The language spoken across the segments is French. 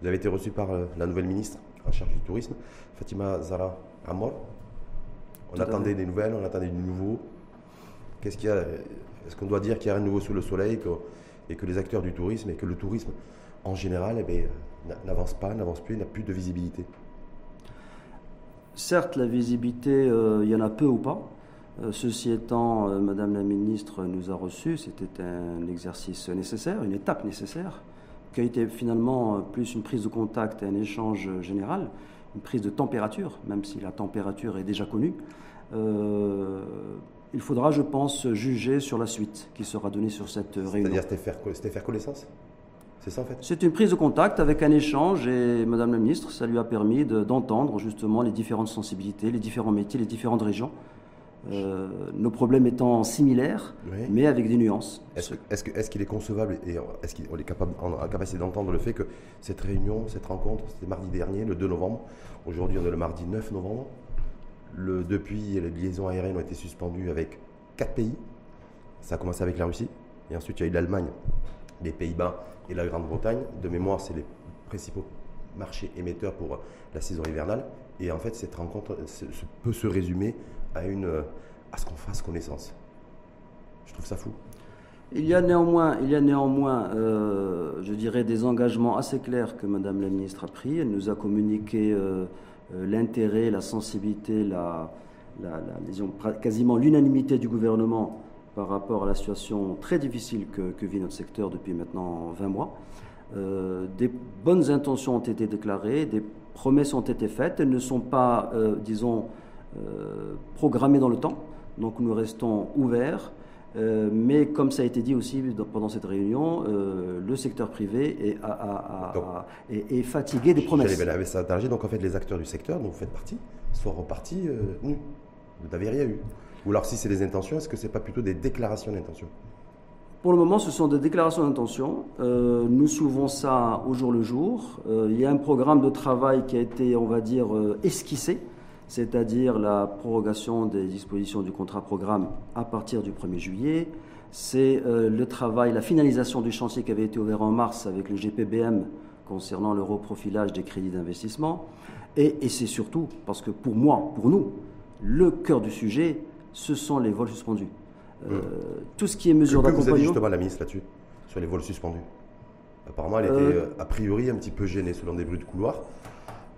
Vous avez été reçu par euh, la nouvelle ministre en charge du tourisme, Fatima Zara Amor. On attendait des nouvelles, on attendait du nouveau. Qu'est-ce qu'il y a Est-ce qu'on doit dire qu'il y a un nouveau sous le soleil et que les acteurs du tourisme et que le tourisme en général eh n'avance pas, n'avance plus, n'a plus de visibilité? Certes, la visibilité, euh, il y en a peu ou pas. Euh, ceci étant, euh, Madame la Ministre nous a reçus, c'était un exercice nécessaire, une étape nécessaire, qui a été finalement plus une prise de contact et un échange général, une prise de température, même si la température est déjà connue. il faudra, je pense, juger sur la suite qui sera donnée sur cette réunion. C'est-à-dire c'était faire connaissance? C'est une prise de contact avec un échange et Madame la Ministre, ça lui a permis d'entendre justement les différentes sensibilités, les différents métiers, les différentes régions. Euh, nos problèmes étant similaires, mais avec des nuances. Est-ce qu'il est, est, est, concevable et est-ce qu'on est capable, en capacité d'entendre le fait que cette réunion, cette rencontre, c'était mardi dernier, le 2 novembre, aujourd'hui on est le mardi 9 novembre, le, depuis les liaisons aériennes ont été suspendues avec quatre pays, ça a commencé avec la Russie, et ensuite il y a eu l'Allemagne, les Pays-Bas et la Grande-Bretagne. De mémoire, c'est les principaux marchés émetteurs pour la saison hivernale. Et en fait, cette rencontre peut se résumer à, ce qu'on fasse connaissance. Je trouve ça fou. Il y a néanmoins, il y a néanmoins euh, je dirais, des engagements assez clairs que Madame la Ministre a pris. Elle nous a communiqué euh, euh, l'intérêt, la sensibilité, la, quasiment l'unanimité du gouvernement par rapport à la situation très difficile que, vit notre secteur depuis maintenant 20 mois. Des bonnes intentions ont été déclarées, des promesses ont été faites, elles ne sont pas, disons, euh, programmées dans le temps, donc nous restons ouverts. mais comme ça a été dit aussi pendant cette réunion, le secteur privé est, fatigué des promesses. Donc en fait, les acteurs du secteur dont vous faites partie sont repartis nus. Vous n'avez rien eu. Ou alors si c'est des intentions, est-ce que ce n'est pas plutôt des déclarations d'intention Pour le moment, ce sont des déclarations d'intention. Euh, nous souvent ça au jour le jour. Euh, il y a un programme de travail qui a été, on va dire, euh, esquissé, c'est-à-dire la prorogation des dispositions du contrat programme à partir du 1er juillet. C'est le travail, la finalisation du chantier qui avait été ouvert en mars avec le GPBM concernant le reprofilage des crédits d'investissement. Et, et c'est surtout, parce que pour moi, pour nous, le cœur du sujet, ce sont les vols suspendus. Euh, tout ce qui est mesure d'accompagnement. Vous avez justement la ministre là-dessus, sur les vols suspendus? Apparemment, elle était euh, euh, a priori un petit peu gênée selon des bruits de couloir.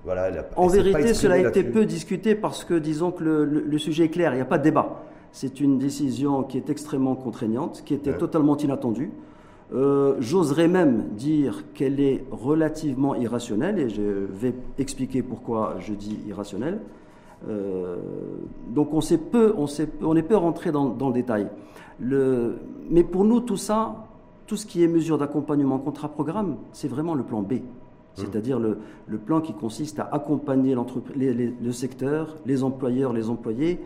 Voilà, en vérité, cela a été peu discuté parce que, disons que le, sujet est clair, il n'y a pas de débat. C'est une décision qui est extrêmement contraignante, qui était totalement inattendue. J'oserais même dire qu'elle est relativement irrationnelle, et je vais expliquer pourquoi je dis irrationnelle. Euh, donc on, sait peu, on, sait, on est peu rentré dans, le détail. Le, mais pour nous, tout ça, tout ce qui est mesure d'accompagnement contrat-programme, c'est vraiment le plan B. Mmh. C'est-à-dire le, le, plan qui consiste à accompagner le secteur, les employeurs, les employés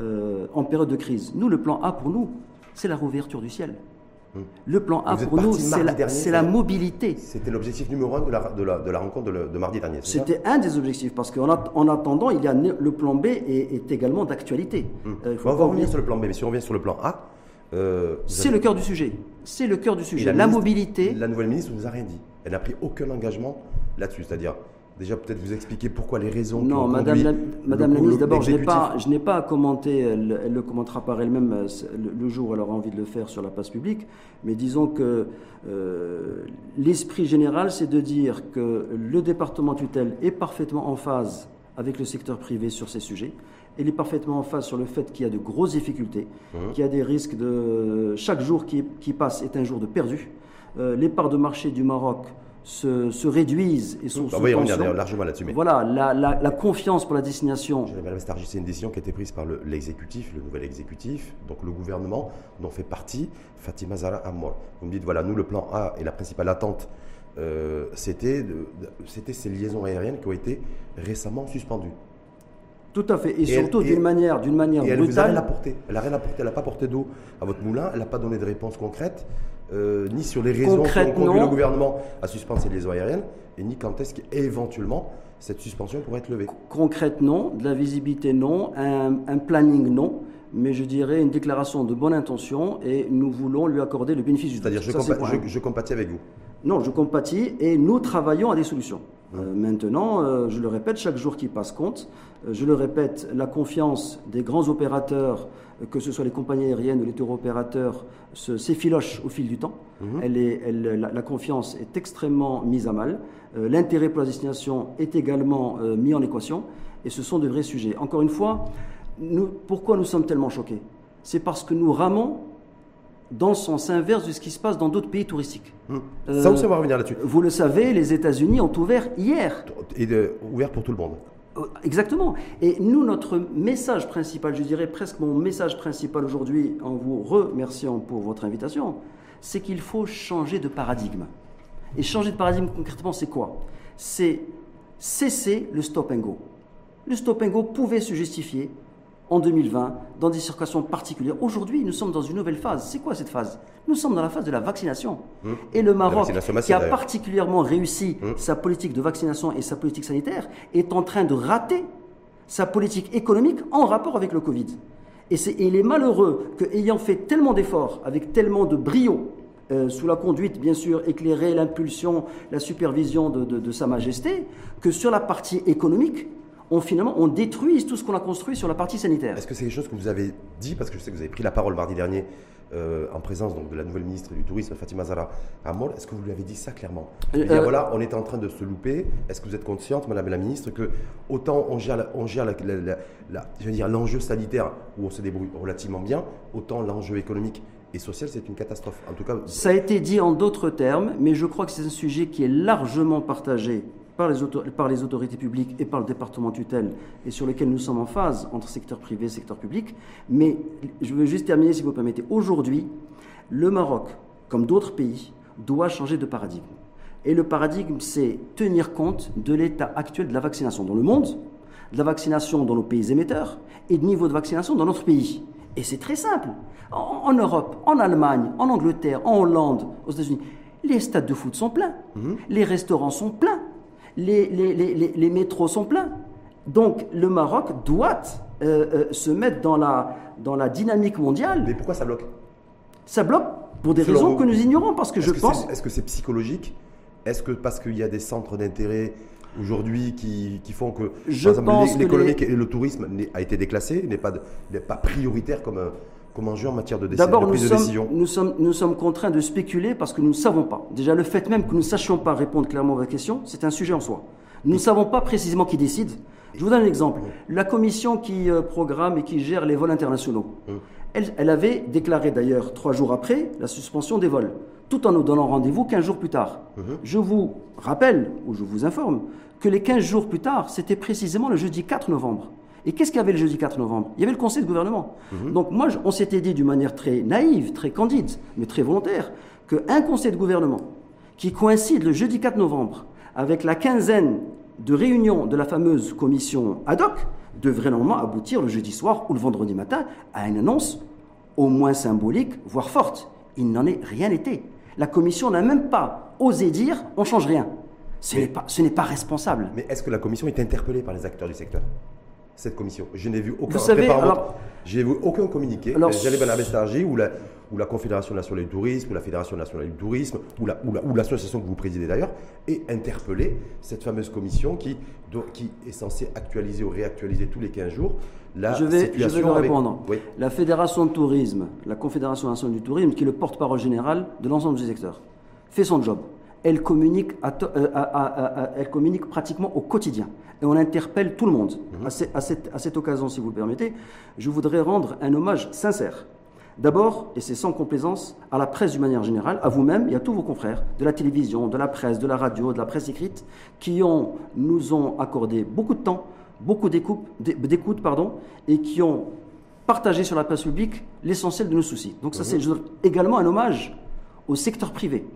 euh, en période de crise. Nous, le plan A pour nous, c'est la rouverture du ciel. Hmm. Le plan A pour nous, c'est la, mobilité. C'était l'objectif numéro un de la, rencontre de, mardi dernier. C'était un des objectifs, parce qu'en en attendant, il y a le plan B est, également d'actualité. Hmm. Euh, On va revenir sur le plan B, mais si on revient sur le plan A. Euh, c'est le cœur du sujet. C'est le cœur du sujet. La, mobilité. La nouvelle ministre ne nous a rien dit. Elle n'a pris aucun engagement là-dessus. C'est-à-dire, Déjà, peut-être vous expliquer pourquoi les raisons. Non, Madame, la, Madame la ministre, d'abord, je n'ai pas, je n'ai pas à commenter. Elle, le commentera par elle-même euh, le, jour où elle aura envie de le faire sur la place publique. Mais disons que euh, l'esprit général, c'est de dire que le département tutelle est parfaitement en phase avec le secteur privé sur ces sujets. Elle est parfaitement en phase sur le fait qu'il y a de grosses difficultés, mmh. qu'il y a des risques de. Chaque jour qui, qui passe est un jour de perdu. Euh, les parts de marché du Maroc se, réduisent et sont bah oui, on largement là-dessus. Voilà, la, confiance pour la destination. C'est une décision qui a été prise par l'exécutif, le, nouvel exécutif, donc le gouvernement dont fait partie Fatima Zara Amour. Vous me dites, voilà, nous, le plan A et la principale attente, euh, c'était ces liaisons aériennes qui ont été récemment suspendues. Tout à fait, et, surtout d'une manière, d'une manière et brutale. Elle, elle n'a rien apporté, elle n'a pas porté d'eau à votre moulin, elle n'a pas donné de réponse concrète. Euh, ni sur les raisons qui ont conduit le gouvernement à suspendre ces liaisons aériennes, et ni quand est-ce qu'éventuellement cette suspension pourrait être levée. Concrètement, de la visibilité non, un, planning non, mais je dirais une déclaration de bonne intention et nous voulons lui accorder le bénéfice du doute. C'est-à-dire, je, je, compatis avec vous. Non, je compatis et nous travaillons à des solutions. Euh, maintenant, euh, je le répète, chaque jour qui passe compte. Euh, je le répète, la confiance des grands opérateurs, que ce soit les compagnies aériennes ou les tour opérateurs, s'effiloche au fil du temps. Mhm. Elle est, elle, la, confiance est extrêmement mise à mal. L'intérêt pour la destination est également mis en équation. Et ce sont de vrais sujets. Encore une fois, nous, pourquoi nous sommes tellement choqués? C'est parce que nous ramons dans le sens inverse de ce qui se passe dans d'autres pays touristiques. Hum. Ça aussi, on va revenir là-dessus. Vous le savez, les États-Unis ont ouvert hier. Et de, ouvert pour tout le monde. Euh, exactement. Et nous, notre message principal, je dirais presque mon message principal aujourd'hui, en vous remerciant pour votre invitation, c'est qu'il faut changer de paradigme. Et changer de paradigme concrètement, c'est quoi? C'est cesser le stop and go. Le stop and go pouvait se justifier en 2020 dans des circulations particulières. Aujourd'hui, nous sommes dans une nouvelle phase. C'est quoi cette phase? Nous sommes dans la phase de la vaccination. Mmh. Et le Maroc, qui a particulièrement réussi mmh. sa politique de vaccination et sa politique sanitaire, est en train de rater sa politique économique en rapport avec le Covid. Et, il est malheureux qu'ayant fait tellement d'efforts, avec tellement de brio, euh, sous la conduite, bien sûr, éclairée, l'impulsion, la supervision de Sa Majesté, que sur la partie économique, on finalement on détruit tout ce qu'on a construit sur la partie sanitaire. Est-ce que c'est quelque chose que vous avez dit parce que je sais que vous avez pris la parole mardi dernier euh, en présence donc, de la nouvelle ministre du Tourisme, Fatima Zara Amol, est-ce que vous lui avez dit ça clairement? Euh, euh, Voilà, on est en train de se louper. Est-ce que vous êtes consciente, Madame la ministre, que autant on gère, on gère l'enjeu sanitaire où on se débrouille relativement bien, autant l'enjeu économique et social, c'est une catastrophe? En tout cas, ça a été dit en d'autres termes, mais je crois que c'est un sujet qui est largement partagé par les, par les, autorités publiques et par le département tutelle et sur lequel nous sommes en phase entre secteur privé et secteur public. Mais je veux juste terminer, si vous permettez. Aujourd'hui, le Maroc, comme d'autres pays, doit changer de paradigme. Et le paradigme, c'est tenir compte de l'état actuel de la vaccination dans le monde, de la vaccination dans nos pays émetteurs et de niveau de vaccination dans notre pays. Et c'est très simple. En, Europe, en Allemagne, en Angleterre, en Hollande, aux États-Unis, les stades de foot sont pleins, mmh. les restaurants sont pleins, les, métros sont pleins. Donc le Maroc doit euh, euh, se mettre dans la, dans la dynamique mondiale. Mais pourquoi ça bloque? Ça bloque pour des raisons que nous ignorons, parce que je pense... Est-ce que c'est psychologique? Est-ce que parce qu'il y a des centres d'intérêt aujourd'hui qui, qui, font que l'économie et le tourisme a été déclassé, n'est pas, pas prioritaire comme comme enjeu en matière de, D'abord, de, prise de décision nous sommes, nous sommes contraints de spéculer parce que nous ne savons pas. Déjà, le fait même que nous ne sachions pas répondre clairement à votre question, c'est un sujet en soi. Nous ne savons pas précisément qui décide. Je vous donne un exemple. La commission qui euh, programme et qui gère les vols internationaux, elle, elle avait déclaré d'ailleurs trois jours après la suspension des vols, tout en nous donnant rendez-vous 15 jours plus tard. Hum. Je vous rappelle, ou je vous informe, que les 15 jours plus tard, c'était précisément le jeudi 4 novembre. Et qu'est-ce qu'il y avait le jeudi 4 novembre? Il y avait le conseil de gouvernement. Mhm. Donc moi, on s'était dit d'une manière très naïve, très candide, mais très volontaire, qu'un conseil de gouvernement qui coïncide le jeudi 4 novembre avec la quinzaine de réunions de la fameuse commission ad hoc devrait normalement aboutir le jeudi soir ou le vendredi matin à une annonce au moins symbolique, voire forte. Il n'en est rien été. La commission n'a même pas osé dire on change rien. Ce n'est pas, pas responsable. Mais est-ce que la commission est interpellée par les acteurs du secteur? Cette commission. Je n'ai vu aucun, j'ai vu aucun communiqué. J'allais à ou la, ou la Confédération nationale du tourisme, ou la Fédération nationale du tourisme, ou l'association la, ou que vous présidez d'ailleurs, et interpeller cette fameuse commission qui, qui est censée actualiser ou réactualiser tous les 15 jours la je vais, Je vais répondre. La Fédération de tourisme, la Confédération nationale du tourisme, qui est le porte-parole général de l'ensemble du secteur, fait son job elle communique, euh, elle communique pratiquement au quotidien. Et on interpelle tout le monde. À, cette, à, cette, occasion, si vous le permettez, je voudrais rendre un hommage sincère. D'abord, et c'est sans complaisance, à la presse d'une manière générale, à vous-même et à tous vos confrères de la télévision, de la presse, de la radio, de la presse écrite, qui ont, nous ont accordé beaucoup de temps, beaucoup d'écoute, pardon, et qui ont partagé sur la place publique l'essentiel de nos soucis. Donc ça, mhm. c'est également un hommage au secteur privé,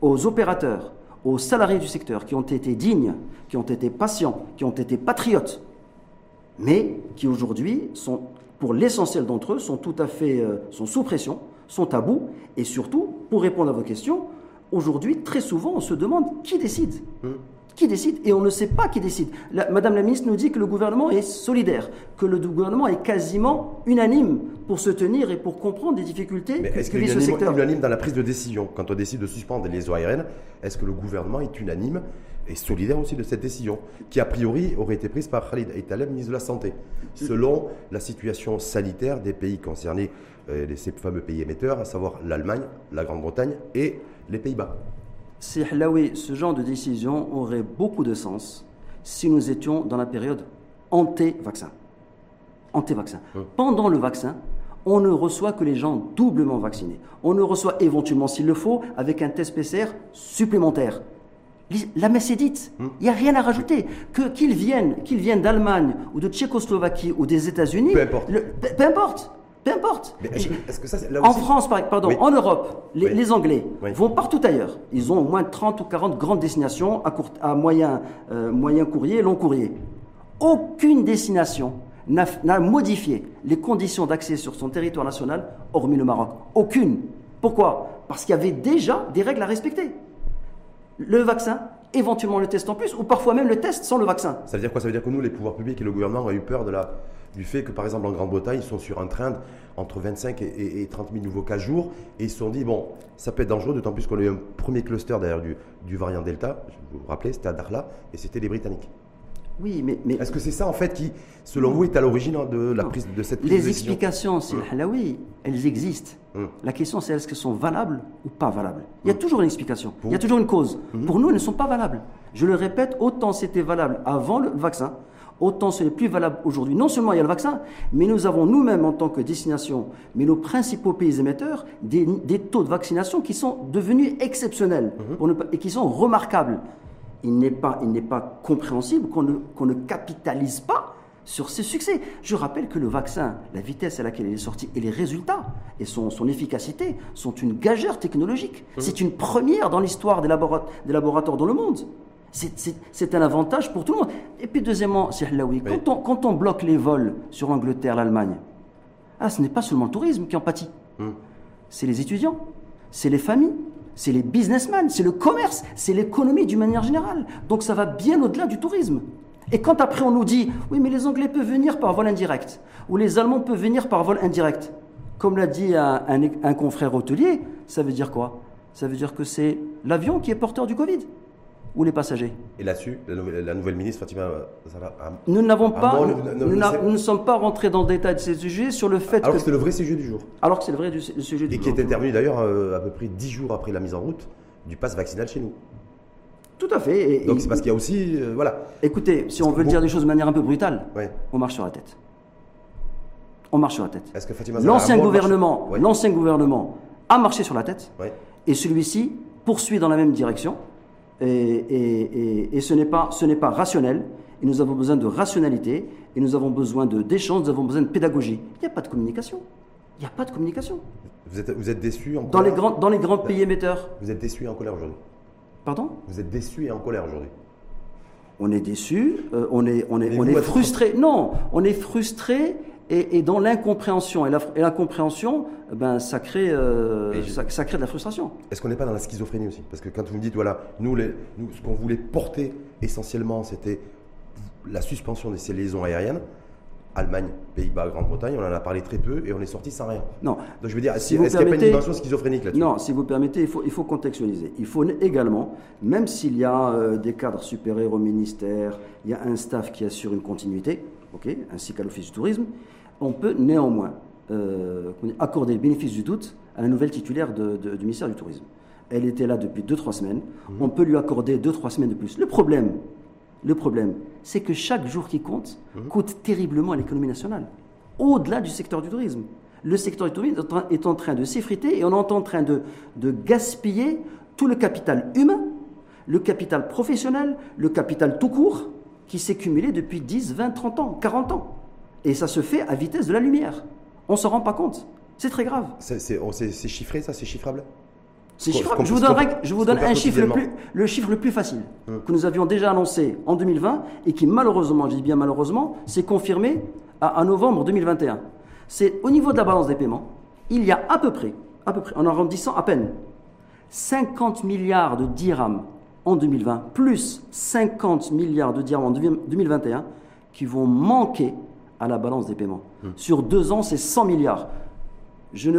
aux opérateurs, aux salariés du secteur qui ont été dignes, qui ont été patients, qui ont été patriotes, mais qui aujourd'hui sont, pour l'essentiel d'entre eux, sont tout à fait, euh, sous pression, sont à et surtout, pour répondre à vos questions, aujourd'hui, très souvent, on se demande qui décide. Mmh. Qui décide Et on ne sait pas qui décide. Madame la ministre nous dit que le gouvernement est solidaire, que le gouvernement est quasiment unanime pour se tenir et pour comprendre les difficultés Mais est-ce que, vit ce secteur. unanime dans la prise de décision Quand on décide de suspendre les liaisons aériennes, est-ce que le gouvernement est unanime et solidaire aussi de cette décision, qui a priori aurait été prise par Khalid Aitaleb, ministre de la Santé, selon la situation sanitaire des pays concernés, euh, ces fameux pays émetteurs, à savoir l'Allemagne, la Grande-Bretagne et les Pays-Bas? Si ce genre de décision aurait beaucoup de sens si nous étions dans la période anti-vaccin. Anti-vaccin. Hum. Pendant le vaccin, on ne reçoit que les gens doublement vaccinés. On ne reçoit éventuellement, s'il le faut, avec un test PCR supplémentaire. La messe est dite. Hum. Il n'y a rien à rajouter. Que, qu'ils viennent, qu'ils viennent d'Allemagne ou de Tchécoslovaquie ou des États-Unis. Peu importe. peu importe. Peu importe. en France, pardon, en Europe, les, Anglais vont partout ailleurs. Ils ont au moins 30 ou 40 grandes destinations à, court, à moyen, euh, moyen courrier et long courrier. Aucune destination n'a modifié les conditions d'accès sur son territoire national, hormis le Maroc. Aucune. Pourquoi? Parce qu'il y avait déjà des règles à respecter. Le vaccin, éventuellement le test en plus, ou parfois même le test sans le vaccin. Ça veut dire quoi? Ça veut dire que nous, les pouvoirs publics et le gouvernement ont eu peur de la, du fait que, par exemple, en Grande-Bretagne, ils sont sur un train entre 25 et, 30 000 nouveaux cas jour, et ils se sont dit, bon, ça peut être dangereux, d'autant plus qu'on a eu un premier cluster derrière du, du variant Delta, vous vous rappelez, c'était à Darla, et c'était les Britanniques. Oui, mais. mais Est-ce que c'est ça, en fait, qui, selon vous, est à l'origine de la prise de cette prise Les explications, c'est hum. oui, elles existent. Hum. La question, c'est est-ce qu'elles sont valables ou pas valables Il y a hum. toujours une explication, il y a toujours une cause. Pour nous, elles ne sont pas valables. Je le répète, autant c'était valable avant le vaccin, autant ce n'est plus valable aujourd'hui. Non seulement il y a le vaccin, mais nous avons nous-mêmes en tant que destination, mais nos principaux pays émetteurs, des, taux de vaccination qui sont devenus exceptionnels et qui sont remarquables. Il n'est pas, pas compréhensible qu'on ne, qu'on ne capitalise pas sur ces succès. Je rappelle que le vaccin, la vitesse à laquelle il est sorti et les résultats et son, son efficacité sont une gageure technologique. Mhm. C'est une première dans l'histoire des, des laboratoires dans le monde. C'est un avantage pour tout le monde. Et puis deuxièmement, oui. quand, on, quand on bloque les vols sur l'Angleterre, l'Allemagne, ah, ce n'est pas seulement le tourisme qui en pâtit. Hmm. C'est les étudiants, c'est les familles, c'est les businessmen, c'est le commerce, c'est l'économie d'une manière générale. Donc ça va bien au-delà du tourisme. Et quand après on nous dit, oui, mais les Anglais peuvent venir par vol indirect, ou les Allemands peuvent venir par vol indirect, comme l'a dit un, confrère hôtelier, ça veut dire quoi? Ça veut dire que c'est l'avion qui est porteur du Covid ou les passagers? Et là-dessus, la, nouvelle ministre Fatima Zara Nous n'avons pas, nous, ne sommes pas rentrés dans le détail de ces sujets sur le fait Alors que, c'est le vrai sujet du jour. Alors que c'est le vrai sujet du jour. Et qui est intervenu d'ailleurs euh, à peu près dix jours après la mise en route du pass vaccinal chez nous. Tout à fait. Donc c'est parce qu'il y a aussi, euh, voilà. Écoutez, si on veut dire des choses de manière un peu brutale, on marche sur la tête. On marche sur la tête. Est-ce que Fatima L'ancien gouvernement, l'ancien gouvernement a marché sur la tête, et celui-ci poursuit dans la même direction et, ce n'est pas, pas rationnel. Et nous avons besoin de rationalité et nous avons besoin d'échanges, nous avons besoin de pédagogie. Il n'y a pas de communication. Il n'y a pas de communication. Vous êtes, vous êtes déçu en dans Les grands, dans les grands pays émetteurs. Vous êtes déçu et en colère aujourd'hui. Pardon? Vous êtes déçu et en colère aujourd'hui. On est déçu, euh, on est, on est, on est frustré. Non, on est frustré et, dans l'incompréhension. Et l'incompréhension, ben, ça, crée, euh, ça, crée de la frustration. Est-ce qu'on n'est pas dans la schizophrénie aussi? Parce que quand vous me dites, voilà, nous, les, nous ce qu'on voulait porter essentiellement, c'était la suspension de ces liaisons aériennes. Allemagne, Pays-Bas, Grande-Bretagne, on en a parlé très peu et on est sorti sans rien. Non. Donc je veux dire, est-ce qu'il n'y a pas une dimension schizophrénique là-dessus? Non, si vous permettez, il faut, il faut contextualiser. Il faut également, même s'il y a euh, des cadres supérieurs au ministère, il y a un staff qui assure une continuité, ainsi qu'à l'Office du tourisme, on peut néanmoins euh, accorder le bénéfice du doute à la nouvelle titulaire du ministère du Tourisme. Elle était là depuis 2-3 semaines. Mhm. On peut lui accorder 2-3 semaines de plus. Le problème, le problème, c'est que chaque jour qui compte mhm. coûte terriblement à l'économie nationale, au-delà du secteur du tourisme. Le secteur du tourisme est en train de s'effriter et on est en train de, de gaspiller tout le capital humain, le capital professionnel, le capital tout court, qui s'est cumulé depuis 10, 20, 30 ans, 40 ans. Et ça se fait à vitesse de la lumière. On ne s'en rend pas compte. C'est très grave. C'est chiffré, ça? C'est chiffrable? C'est chiffrable. Je vous, je vous donne un chiffre le, plus, le chiffre le plus facile hum. que nous avions déjà annoncé en 2020 et qui malheureusement, je dis bien malheureusement, s'est confirmé à, novembre 2021. C'est au niveau de la balance des paiements, il y a à peu près, à peu près, en arrondissant à peine, 50 milliards de dirhams en 2020, plus 50 milliards de dirhams en 2021 qui vont manquer à la balance des paiements. Hmm. Sur deux ans, c'est 100 milliards. Je,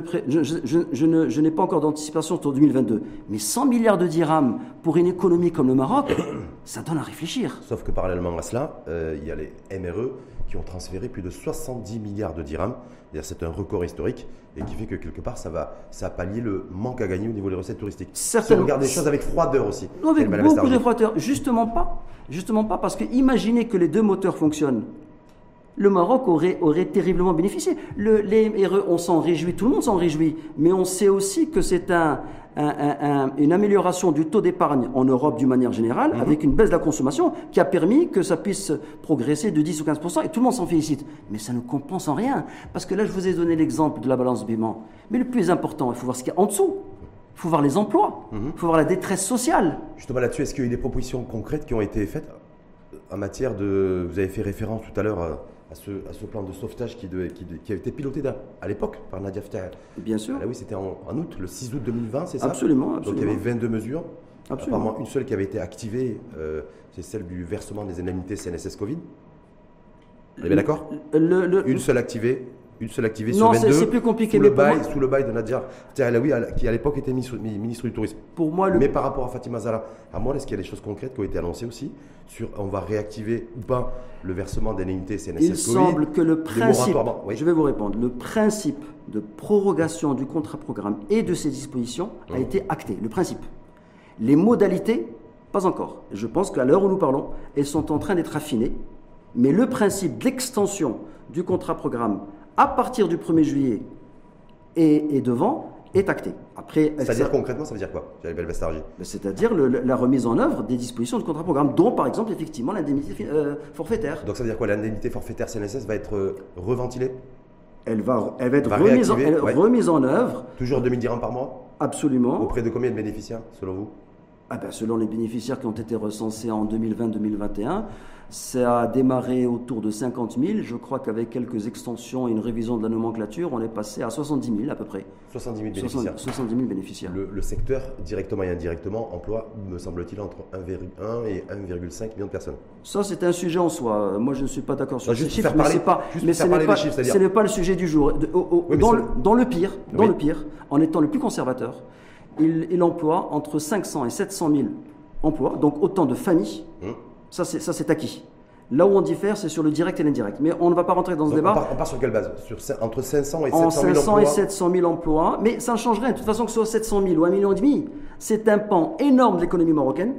n'ai pas encore d'anticipation sur 2022, mais 100 milliards de dirhams pour une économie comme le Maroc, ça donne à réfléchir. Sauf que parallèlement à cela, euh, il y a les MRE qui ont transféré plus de 70 milliards de dirhams. C'est un record historique et qui fait que quelque part, ça va ça pallier le manque à gagner au niveau des recettes touristiques. Certainement. Si on regarde les choses avec froideur aussi. Non, avec beaucoup de froideur. Justement pas. Justement pas, parce que imaginez que les deux moteurs fonctionnent le Maroc aurait, aurait terriblement bénéficié. Le, les on s'en réjouit, tout le monde s'en réjouit, mais on sait aussi que c'est un, une amélioration du taux d'épargne en Europe d'une manière générale, mhm. avec une baisse de la consommation qui a permis que ça puisse progresser de 10 ou 15 et tout le monde s'en félicite. Mais ça ne compense en rien, parce que là, je vous ai donné l'exemple de la balance paiement. Mais le plus important, il faut voir ce qu'il y a en dessous. Il faut voir les emplois, mhm. il faut voir la détresse sociale. Justement là-dessus, est-ce qu'il y a eu des propositions concrètes qui ont été faites en matière de... Vous avez fait référence tout à l'heure euh, à ce, à ce, plan de sauvetage qui, devait, qui, qui, avait été piloté à l'époque par Nadia Ftah. Bien sûr. Ah oui, c'était en, août, le 6 août 2020, c'est ça? Absolument, absolument, Donc il y avait 22 mesures. Absolument. Apparemment, une seule qui avait été activée, euh, c'est celle du versement des indemnités CNSS Covid. Vous êtes d'accord? Une seule activée, une seule activée non, sur 22. c'est plus compliqué. Sous, le bail, sous le bail de Nadia Alaoui, qui à l'époque était ministre, ministre, du Tourisme. Pour moi, Mais par rapport à Fatima Zala, à moi, est-ce qu'il y a des choses concrètes qui ont été annoncées aussi sur on va réactiver ou pas le versement des indemnités CNSS Il semble que le principe, je vais vous répondre, le principe de prorogation du contrat programme et de ses dispositions a été acté, le principe. Les modalités, pas encore. Je pense qu'à l'heure où nous parlons, elles sont en train d'être affinées, mais le principe d'extension du contrat programme à partir du 1er juillet et, devant est acté. Après, C'est-à-dire concrètement, ça veut dire quoi ben, C'est-à-dire la remise en œuvre des dispositions du contrat programme, dont par exemple effectivement l'indemnité euh, forfaitaire. Donc ça veut dire quoi L'indemnité forfaitaire CNSS va être euh, reventilée? Elle va, elle va être remise, en, remise, en, œuvre. Toujours 2000 dirhams par mois? Absolument. Auprès de combien de bénéficiaires, selon vous? Ah ben, Selon les bénéficiaires qui ont été recensés en 2020-2021, ça a démarré autour de 50 000. Je crois qu'avec quelques extensions et une révision de la nomenclature, on est passé à 70 000 à peu près. 70 000 bénéficiaires. 70 000 bénéficiaires. Le, secteur, directement et indirectement, emploie, me semble-t-il, entre 1,1 et 1,5 million de personnes. Ça, c'est un sujet en soi. Moi, je ne suis pas d'accord sur ces chiffres, mais, pas, mais ce n'est pas, le sujet du jour. dans, le, dans, le, pire, dans le pire, en étant le plus conservateur, il, il emploie entre 500 et 700 000 emplois, donc autant de familles. Hum ça, c'est acquis. Là où on diffère, c'est sur le direct et l'indirect. Mais on ne va pas rentrer dans ce débat. On part, sur quelle base? Sur, Entre 500 et 700 000 emplois 500 et 700 000 emplois. Mais ça ne change rien. De toute façon, que ce soit 700 000 ou 1,5 million, c'est un pan énorme de l'économie marocaine.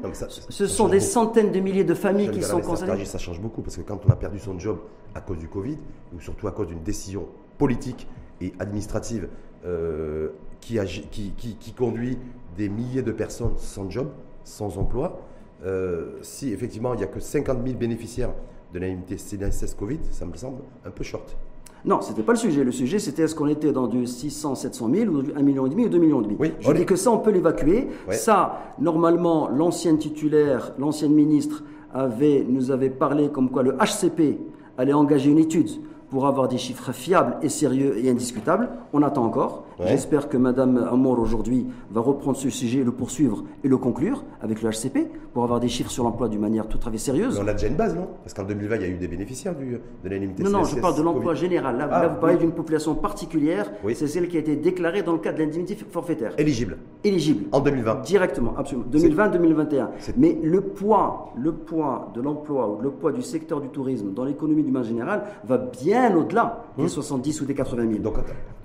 ce sont des centaines de milliers de familles qui sont concernées. Ça change beaucoup parce que quand on a perdu son job à cause du Covid, ou surtout à cause d'une décision politique et administrative euh, qui, qui, qui conduit des milliers de personnes sans job, sans emploi, euh, si effectivement il n'y a que 50 000 bénéficiaires de l'indemnité CNSS Covid, ça me semble un peu short. Non, ce n'était pas le sujet. Le sujet, c'était est-ce qu'on était dans du 600, 700 000 ou 1,5 million ou 2 millions et demi. Oui, Je dis que ça, on peut l'évacuer. Ça, normalement, l'ancienne titulaire, l'ancienne ministre avait, nous avait parlé comme quoi le HCP allait engager une étude pour avoir des chiffres fiables et sérieux et indiscutables. On attend encore. J'espère que Mme Amour aujourd'hui va reprendre ce sujet, le poursuivre et le conclure avec le HCP pour avoir des chiffres sur l'emploi d'une manière tout à fait sérieuse. Mais on a déjà une base, non? Parce qu'en 2020, il y a eu des bénéficiaires du, de l'indemnité Non, non, je parle de l'emploi général. Là, ah, vous parlez d'une population particulière. C'est celle qui a été déclarée dans le cadre de l'indemnité forfaitaire. Éligible. Éligible. En 2020. Directement, absolument. 2020-2021. Mais le poids, le poids de l'emploi ou le poids du secteur du tourisme dans l'économie du manière général va bien au-delà des 70 hum. ou des 80 000. Donc,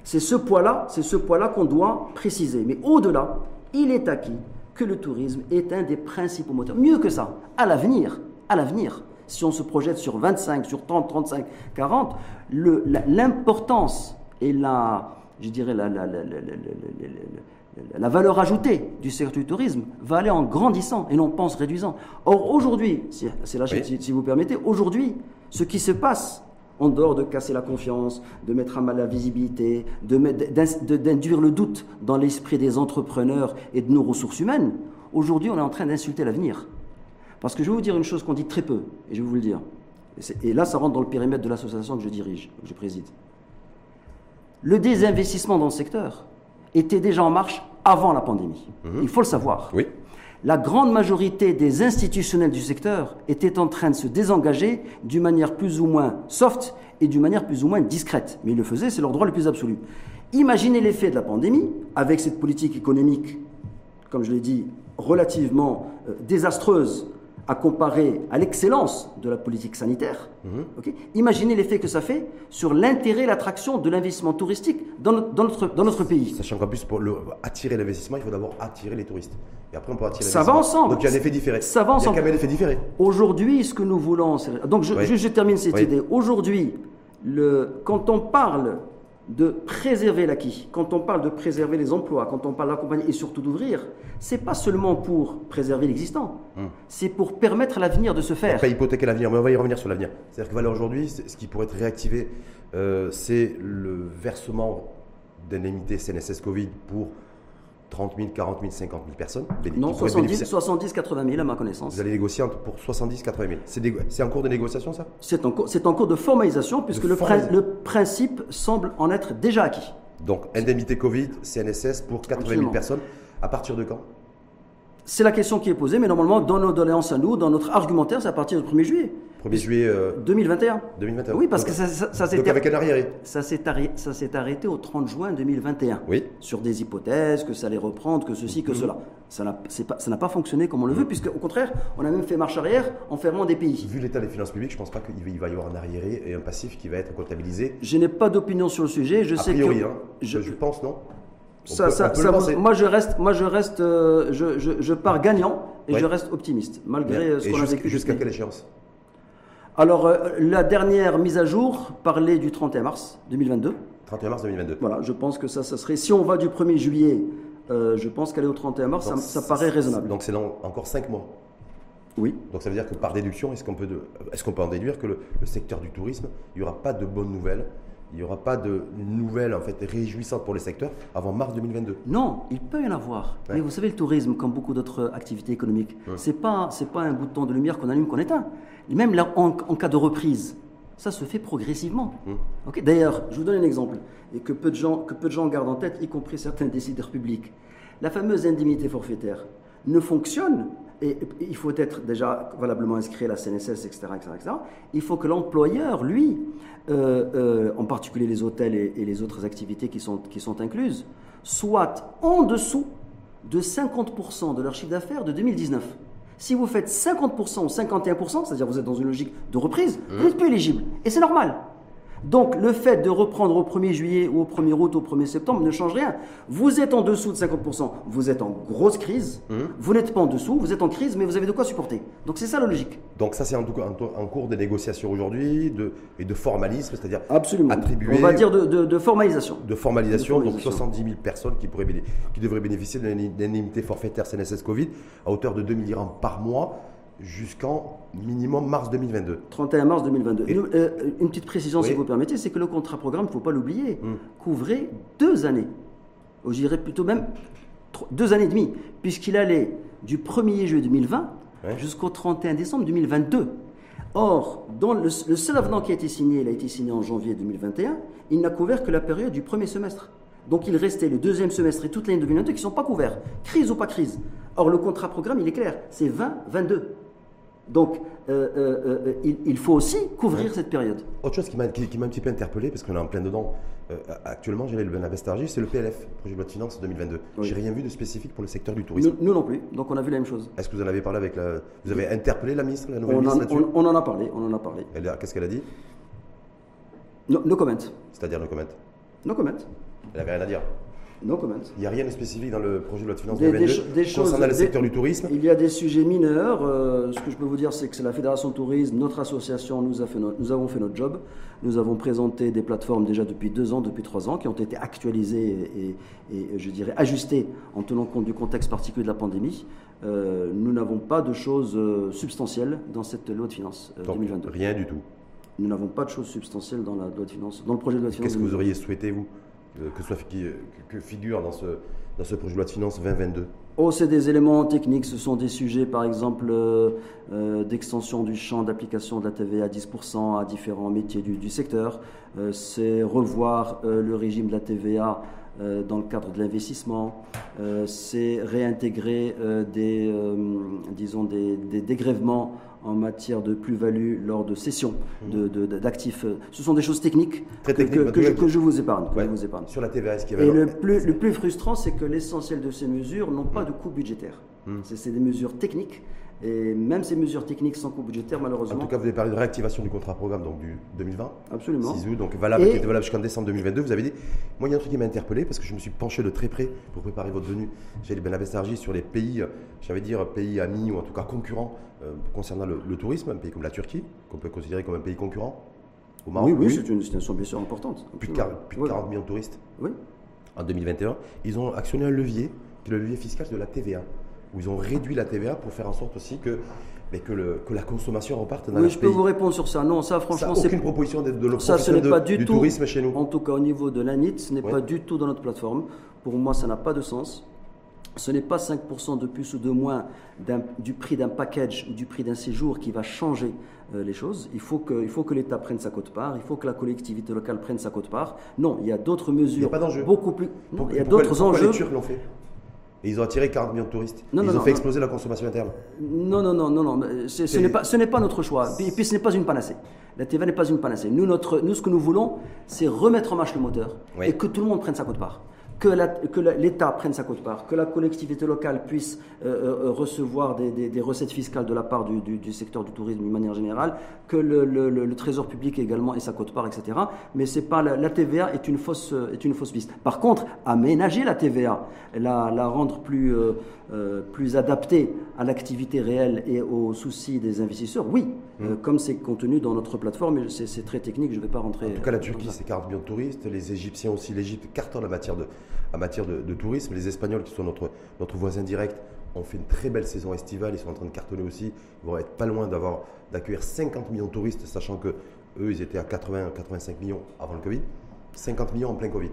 c'est ce poids-là, c'est ce poids-là qu'on doit préciser. Mais au-delà, il est acquis que le tourisme est un des principaux moteurs. Mieux que ça, à l'avenir, à l'avenir, si on se projette sur 25, sur 30, 35, 40, l'importance et la, je dirais, la, la, la, valeur ajoutée du secteur du tourisme va aller en grandissant et non pas en se réduisant. Or, aujourd'hui, c'est là, si vous permettez, aujourd'hui, ce qui se passe en dehors de casser la confiance, de mettre à mal la visibilité, d'induire le doute dans l'esprit des entrepreneurs et de nos ressources humaines, aujourd'hui on est en train d'insulter l'avenir. Parce que je vais vous dire une chose qu'on dit très peu, et je vais vous le dire. Et, là, ça rentre dans le périmètre de l'association que je dirige, que je préside. Le désinvestissement dans le secteur était déjà en marche avant la pandémie. Mhm. Il faut le savoir. Oui. La grande majorité des institutionnels du secteur étaient en train de se désengager d'une manière plus ou moins soft et d'une manière plus ou moins discrète. Mais ils le faisaient, c'est leur droit le plus absolu. Imaginez l'effet de la pandémie avec cette politique économique, comme je l'ai dit, relativement euh, désastreuse à comparer à l'excellence de la politique sanitaire. Mhm. Imaginez l'effet que ça fait sur l'intérêt et l'attraction de l'investissement touristique dans notre, dans notre, dans notre pays. Sachant qu'en plus, pour attirer l'investissement, il faut d'abord attirer les touristes. Et après, on peut attirer Ça va ensemble. Donc il y a un effet différé. Ça va ensemble. Il y a quand même un effet différé. Aujourd'hui, ce que nous voulons. Donc je, je, termine cette idée. Aujourd'hui, quand on parle de préserver l'acquis, quand on parle de préserver les emplois, quand on parle d'accompagner et surtout d'ouvrir, c'est pas seulement pour préserver l'existant, hum. c'est pour permettre à l'avenir de se faire. Pas hypothéquer l'avenir, mais on va y revenir sur l'avenir. C'est-à-dire que aujourd'hui, ce qui pourrait être réactivé, euh, c'est le versement d'indemnités CNSS Covid pour 30 000, 40 000, 50 000 personnes. Non, 70, 70, 80 000 à ma connaissance. Vous allez négocier pour 70, 80 000. C'est en cours de négociation ça? C'est en, en, cours de formalisation puisque le, le, principe semble en être déjà acquis. Donc indemnité Covid, CNSS pour 80 000 personnes. À partir de quand? C'est la question qui est posée, mais normalement, dans nos doléances à nous, dans notre argumentaire, c'est à partir du 1er juillet. 1er juillet 2021. 2021. Oui, parce que ça, ça, s'est avec un arriéré. Ça s'est arrêté, au 30 juin 2021. Oui. Sur des hypothèses, que ça allait reprendre, que ceci, que mhm. cela. Ça n'a pas, pas fonctionné comme on le veut, mhm. puisque au contraire, on a même fait marche arrière en fermant des pays. Vu l'état des finances publiques, je ne pense pas qu'il va y avoir un arriéré et un passif qui va être comptabilisé. Je n'ai pas d'opinion sur le sujet. Je a sais priori, hein. je, je pense, non moi, je reste, moi, je reste, euh, je, je, pars gagnant et je reste optimiste, malgré euh, ce qu'on a vécu. Jusqu'à quelle échéance? Alors, euh, la dernière mise à jour parlait du 31 mars 2022. 31 mars 2022. Voilà, je pense que ça, ça serait. Si on va du 1er juillet, je pense qu'aller au 31 mars, ça, paraît raisonnable. Donc, c'est dans encore 5 mois. Oui. Donc ça veut dire que par déduction, est-ce qu'on peut, est qu'on peut en déduire que le, le, secteur du tourisme, il n'y aura pas de bonnes nouvelles il n'y aura pas de nouvelles en fait réjouissantes pour les secteurs avant mars 2022. Non, il peut y en avoir. Mais vous savez, le tourisme, comme beaucoup d'autres activités économiques, ce c'est pas c'est pas un bouton de lumière qu'on allume qu'on éteint. même là, en, cas de reprise, ça se fait progressivement. D'ailleurs, je vous donne un exemple et que peu de gens que peu de gens gardent en tête, y compris certains décideurs publics. La fameuse indemnité forfaitaire ne fonctionne et il faut être déjà valablement inscrit à la CNSS, etc. etc., Il faut que l'employeur, lui, euh, euh, en particulier les hôtels et, les autres activités qui sont, qui sont incluses, soit en dessous de 50% de leur chiffre d'affaires de 2019. Si vous faites 50% ou 51%, c'est-à-dire vous êtes dans une logique de reprise, vous n'êtes plus éligible. Et c'est normal. Donc le fait de reprendre au 1er juillet ou au 1er août, au 1er septembre ne change rien. Vous êtes en dessous de 50%, vous êtes en grosse crise, mmh. vous n'êtes pas en dessous, vous êtes en crise, mais vous avez de quoi supporter. Donc c'est ça la logique. Donc ça c'est en, en, cours des négociations aujourd'hui de, et de formalisme, c'est-à-dire Absolument. attribuer... On va dire de, de, formalisation. De formalisation, donc 70 000 personnes qui, pourraient, qui devraient bénéficier d'une indemnité forfaitaire CNSS Covid à hauteur de 2 000 dirhams par mois jusqu'en minimum mars 2022. 31 mars 2022. Euh, une petite précision, si vous permettez, c'est que le contrat programme, il ne faut pas l'oublier, hmm. couvrait deux années. Je dirais plutôt même deux années et demie, puisqu'il allait du 1er juillet 2020 jusqu'au 31 décembre 2022. Or, dans le, seul avenant qui a été signé, il a été signé en janvier 2021, il n'a couvert que la période du premier semestre. Donc il restait le deuxième semestre et toute l'année 2022 qui ne sont pas couverts, crise ou pas crise. Or, le contrat programme, il est clair, c'est 20-22. Donc, euh, euh, euh, il, faut aussi couvrir cette période. Autre chose qui m'a un petit peu interpellé, parce qu'on est en plein dedans, actuellement, j'ai le Benavestargie, c'est le PLF, projet de loi de finances 2022. Je J'ai rien vu de spécifique pour le secteur du tourisme. Nous, non plus, donc on a vu la même chose. Est-ce que vous en avez parlé avec la. Vous avez interpellé la ministre, la nouvelle on ministre on, on, en a parlé, on en a parlé. Qu'est-ce qu'elle a dit? No, no comment. C'est-à-dire no comment? No comment. Elle n'avait rien à dire No comment. Il n'y a rien de spécifique dans le projet de loi de finances 2022 des, concernant le secteur du tourisme Il y a des sujets mineurs. Euh, ce que je peux vous dire, c'est que c'est la Fédération de tourisme, notre association, nous, a fait nous avons fait notre job. Nous avons présenté des plateformes déjà depuis deux ans, depuis trois ans, qui ont été actualisées et, je dirais ajustées en tenant compte du contexte particulier de la pandémie. Euh, nous n'avons pas de choses euh, substantielles dans cette loi de finances 2022. Rien du tout. Nous n'avons pas de choses substantielles dans la loi de finances, dans le projet de loi de finances. Qu'est-ce que vous auriez souhaité vous? Que, soit, que, figure dans ce, projet de loi de finances 2022 Oh, c'est des éléments techniques, ce sont des sujets par exemple euh, euh, d'extension du champ d'application de la TVA à 10% à différents métiers du, secteur. c'est revoir le régime de la TVA dans le cadre de l'investissement, c'est réintégrer des, disons des dégrèvements en matière de plus-value lors de cessions mmh. d'actifs. Ce sont des choses techniques, que, que, je, vous épargne, vous épargne. Sur la TVA, qu'il y avait Et le plus, le plus frustrant, c'est que l'essentiel de ces mesures n'ont pas de coût budgétaire. Mmh. C'est des mesures techniques et même ces mesures techniques sans coût budgétaire, malheureusement. En tout cas, vous avez parlé de réactivation du contrat programme donc du 2020. Absolument. 6 août, donc valable, qui valable jusqu'en décembre 2022. Vous avez dit, moi, il y a un truc qui m'a interpellé parce que je me suis penché de très près pour préparer votre venue. J'ai Ben Abestarji sur les pays, j'avais dire pays amis ou en tout cas concurrents euh, concernant le, tourisme, un pays comme la Turquie, qu'on peut considérer comme un pays concurrent. Au Maroc, oui, oui, c'est une destination bien sûr importante. Plus de, 40, millions de touristes? Oui. En 2021, ils ont actionné un levier, qui est le levier fiscal de la TVA où ils ont réduit la TVA pour faire en sorte aussi que mais que, le, que la consommation reparte dans oui, je peux vous répondre sur ça. Non, ça, franchement, c'est aucune proposition de, de ça, ce n'est pas du, tout, tourisme chez nous. En tout cas, au niveau de l'ANIT, ce n'est pas du tout dans notre plateforme. Pour moi, ça n'a pas de sens. Ce n'est pas 5% de plus ou de moins du prix d'un package ou du prix d'un séjour qui va changer euh, les choses. Il faut que, faut que l'État prenne sa cote-part, il faut que la collectivité locale prenne sa cote-part. Non, il y a d'autres mesures. beaucoup plus. Non, il y a d'autres enjeux. les Turcs l'ont fait? Et ils ont attiré 40 millions de touristes. ils ont fait exploser la consommation interne. Non, non, non, non, non. Ce n'est pas, ce pas notre choix. Et puis ce n'est pas une panacée. La TVA n'est pas une panacée. Nous, notre, nous, ce que nous voulons, c'est remettre en marche le moteur et que tout le monde prenne sa cote-part que l'État prenne sa quote-part, que la collectivité locale puisse euh, euh, euh, recevoir des, recettes fiscales de la part du, secteur du tourisme d'une manière générale, que le, Trésor public également ait sa quote-part, etc. Mais c'est pas la, TVA est une fausse est une fausse piste. Par contre, aménager la TVA, la, la rendre plus plus adaptée à l'activité réelle et aux soucis des investisseurs, oui. Mmh. comme c'est contenu dans notre plateforme, c'est très technique, je ne vais pas rentrer. En tout cas, la Turquie, 40 millions de touristes, les Égyptiens aussi, l'Égypte cartonne en matière de en matière de, tourisme. Les Espagnols, qui sont notre, notre voisin direct, ont fait une très belle saison estivale. Ils sont en train de cartonner aussi. Ils vont être pas loin d'avoir d'accueillir 50 millions de touristes, sachant que eux, ils étaient à 80, 85 millions avant le Covid. 50 millions en plein Covid.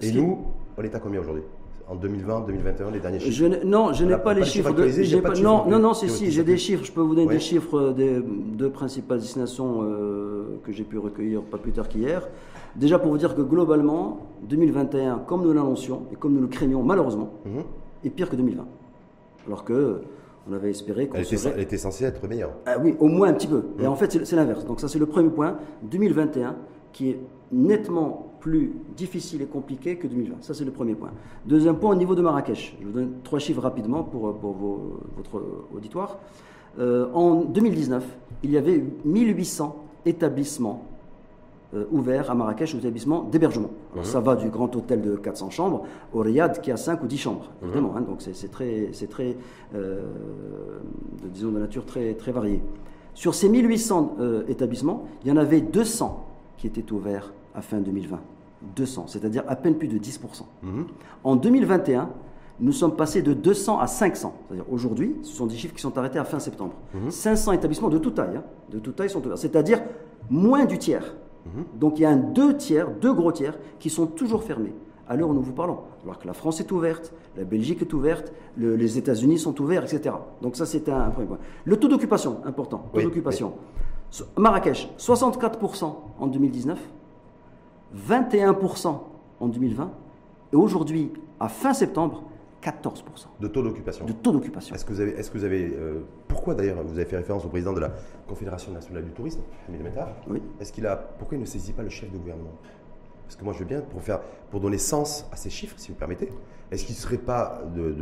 Et nous, on est à combien aujourd'hui? En 2020, 2021, les derniers chiffres? je Non, je n'ai pas, les chiffres. De, non, non, non, c'est si, j'ai des chiffres. Je peux vous donner des chiffres des deux principales destinations euh, que j'ai pu recueillir pas plus tard qu'hier. Déjà pour vous dire que globalement, 2021, comme nous l'annoncions et comme nous le craignions malheureusement, mhm. est pire que 2020. Alors que on avait espéré qu'on serait... Elle était censée être meilleure. Ah oui, au moins un petit peu. Et mhm. en fait, c'est l'inverse. Donc ça, c'est le premier point. 2021, qui est nettement plus difficile et compliqué que 2020. Ça, c'est le premier point. Deuxième point, au niveau de Marrakech. Je vous donne trois chiffres rapidement pour, pour votre auditoire. Euh, en 2019, il y avait 1800 établissements euh, ouvert à Marrakech aux établissements d'hébergement. Mhm. Ça va du grand hôtel de 400 chambres au Riyad qui a 5 ou 10 chambres, mhm. évidemment. Hein. donc c'est très, très euh, de, disons, de nature très, très variée. Sur ces 1800 euh, établissements, il y en avait 200 qui étaient ouverts à fin 2020. 200, c'est-à-dire à peine plus de 10%. Mhm. En 2021, nous sommes passés de 200 à 500. C'est-à-dire aujourd'hui, ce sont des chiffres qui sont arrêtés à fin septembre. 500 établissements de toute taille, hein, de toute taille sont ouverts, c'est-à-dire moins du tiers. Donc il y a un deux tiers, deux gros tiers, qui sont toujours fermés à l'heure où nous vous parlons. Alors que la France est ouverte, la Belgique est ouverte, les États-Unis sont ouverts, etc. Donc ça, c'est un, premier point. Le taux d'occupation, important. Taux d'occupation. Marrakech, 64% en 2019, 21% en 2020, et aujourd'hui, à fin septembre, 14%. De taux d'occupation De taux d'occupation. Est-ce que vous avez. Est-ce que vous avez euh, pourquoi d'ailleurs vous avez fait référence au président de la Confédération nationale du tourisme, Hamid Métard Oui. Est-ce qu'il a. Pourquoi il ne saisit pas le chef de gouvernement? Parce que moi je veux bien, pour, faire, pour donner sens à ces chiffres, si vous permettez, est-ce qu'il ne serait pas de,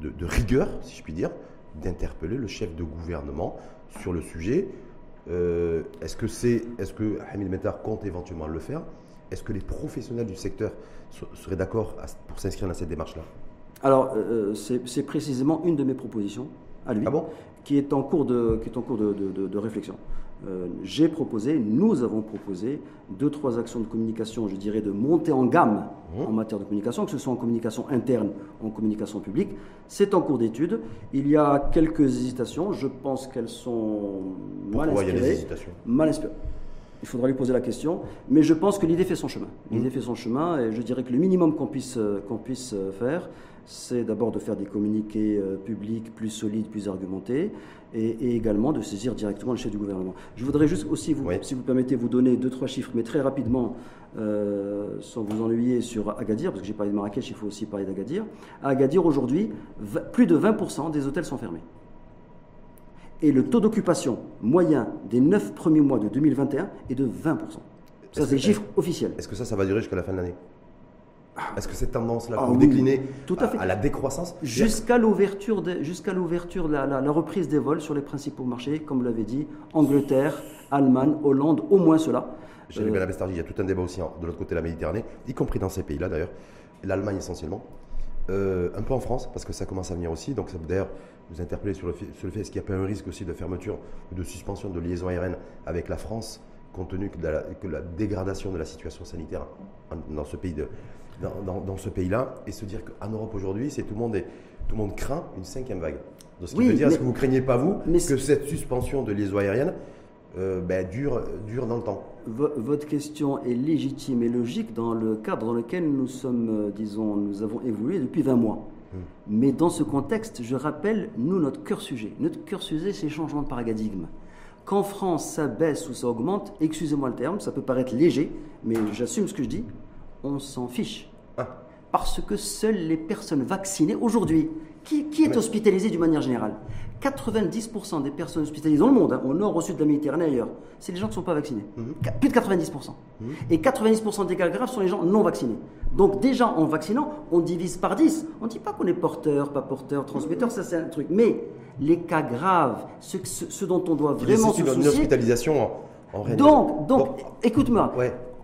de, de, rigueur, si je puis dire, d'interpeller le chef de gouvernement sur le sujet? Euh, Est-ce que, c'est, est-ce que Hamid Métard compte éventuellement le faire? Est-ce que les professionnels du secteur seraient d'accord pour s'inscrire dans cette démarche-là? Alors, euh, euh, c'est précisément une de mes propositions à lui, ah qui est en cours de, qui est en cours de, de, réflexion. Euh, j'ai proposé, nous avons proposé deux, trois actions de communication, je dirais, de montée en gamme mmh. en matière de communication, que ce soit en communication interne ou en communication publique. C'est en cours d'étude. Il y a quelques hésitations. Je pense qu'elles sont mal inspirées. Il y a des hésitations? Mal inspirées. Il faudra lui poser la question. Mais je pense que l'idée fait son chemin. L'idée mmh. fait son chemin et je dirais que le minimum qu'on puisse, qu'on puisse faire, c'est d'abord de faire des communiqués euh, publics plus solides, plus argumentés, et, également de saisir directement le chef du gouvernement. Je voudrais juste aussi, vous, si vous permettez, vous donner deux, trois chiffres, mais très rapidement, sans vous ennuyer sur Agadir, parce que j'ai parlé de Marrakech, il faut aussi parler d'Agadir. À Agadir, aujourd'hui, plus de 20% des hôtels sont fermés et le taux d'occupation moyen des 9 premiers mois de 2021 est de 20%. Ça, c'est des chiffres officiels. Est-ce que ça, ça va durer jusqu'à la fin de l'année? Est-ce que cette tendance-là ah, décliner tout à, fait. à, la décroissance Jusqu'à l'ouverture, jusqu'à l'ouverture, la, la, reprise des vols sur les principaux marchés, comme vous l'avez dit, Angleterre, Allemagne, Hollande, au moins cela. Les euh, il y a tout un débat aussi de l'autre côté de la Méditerranée, y compris dans ces pays-là d'ailleurs, l'Allemagne essentiellement. Euh, un peu en France, parce que ça commence à venir aussi. Donc, d'ailleurs, vous interpellez sur le fait, sur le fait est-ce qu'il n'y a pas un risque aussi de fermeture ou de suspension de liaison aérienne avec la France, compte tenu que, la, que la dégradation de la situation sanitaire dans ce pays de, dans, dans, ce pays-là, et se dire qu'en Europe aujourd'hui, c'est tout le monde est, tout le monde craint une cinquième vague. Donc, ce qui veut dire, est-ce que vous craignez pas vous que cette suspension de liaison aérienne euh, ben, dure, dure dans le temps? Votre question est légitime et logique dans le cadre dans lequel nous sommes, euh, disons, nous avons évolué depuis 20 mois. Hmm. Mais dans ce contexte, je rappelle, nous, notre cœur sujet. Notre cœur sujet, c'est changement de paradigme. Qu'en France, ça baisse ou ça augmente, excusez-moi le terme, ça peut paraître léger, mais j'assume ce que je dis, on s'en fiche. Ah. Parce que seules les personnes vaccinées aujourd'hui, qui, est hospitalisé d'une manière générale? 90% des personnes hospitalisées dans le monde, hein, au nord, au sud de la Méditerranée ailleurs, c'est les gens qui ne sont pas vaccinés. Mhm. Plus de 90%. Mhm. Et 90% des cas graves sont les gens non vaccinés. Donc déjà, en vaccinant, on divise par 10. On ne dit pas qu'on est porteur, pas porteur, transmetteur, ça c'est un truc. Mais les cas graves, ce, dont on doit vraiment se soucier... une hospitalisation en, en Donc, donc écoute-moi.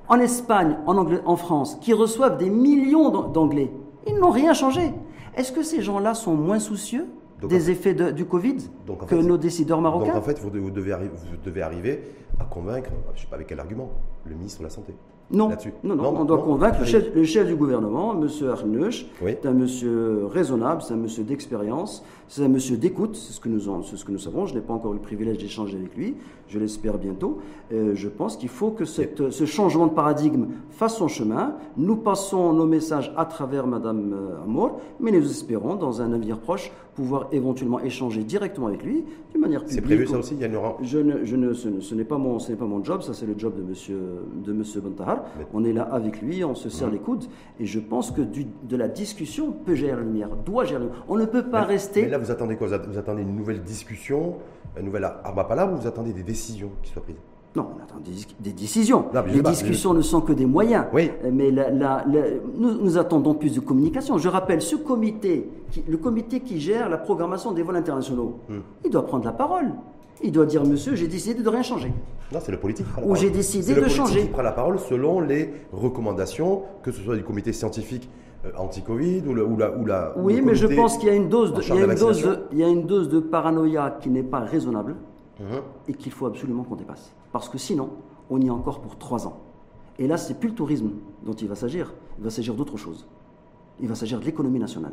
En Espagne, en, Anglais, en France, qui reçoivent des millions d'Anglais, ils n'ont rien changé. Est-ce que ces gens-là sont moins soucieux des effets du Covid que nos décideurs marocains Donc en fait, vous devez, vous devez arriver à convaincre, je ne sais pas avec quel argument, le ministre de la Santé. Non, non, non, on doit convaincre le chef, le chef, du gouvernement, M. Arneuch. C'est un monsieur raisonnable, c'est un monsieur d'expérience, c'est un monsieur d'écoute, c'est ce, que nous ce que nous savons. Je n'ai pas encore eu le privilège d'échanger avec lui, je l'espère bientôt. je pense qu'il faut que cette, ce changement de paradigme fasse son chemin. Nous passons nos messages à travers Mme euh, Amour, mais nous espérons, dans un avenir proche, pouvoir éventuellement échanger directement avec lui, d'une manière publique. C'est prévu ça aussi, il y en aura je ne, je ne, Ce, n'est pas, mon, pas mon job, ça c'est le job de M. De monsieur On est là avec lui, on se serre les coudes, et je pense que du, de la discussion peut gérer la lumière, doit gérer la lumière. On ne peut pas rester... Mais là, vous attendez quoi? Vous attendez une nouvelle discussion, une nouvelle arme à ou vous attendez des décisions qui soient prises? Non, on attend des, décisions. les discussions ne sont que des moyens. Oui. Mais nous, attendons plus de communication. Je rappelle, ce comité, le comité qui gère la programmation des vols internationaux, hmm. il doit prendre la parole. Il doit dire, monsieur, j'ai décidé de rien changer. Non, c'est le politique qui Ou j'ai décidé de le changer. qui prend la parole selon les recommandations, que ce soit du comité scientifique euh, anti-Covid ou, ou, la, ou la. Oui, mais je pense qu'il y a une dose de, il y a une dose il y a une dose de paranoïa qui n'est pas raisonnable. Mhm. et qu'il faut absolument qu'on dépasse. Parce que sinon, on y est encore pour trois ans. Et là, c'est plus le tourisme dont il va s'agir, il va s'agir d'autre chose. Il va s'agir de l'économie nationale.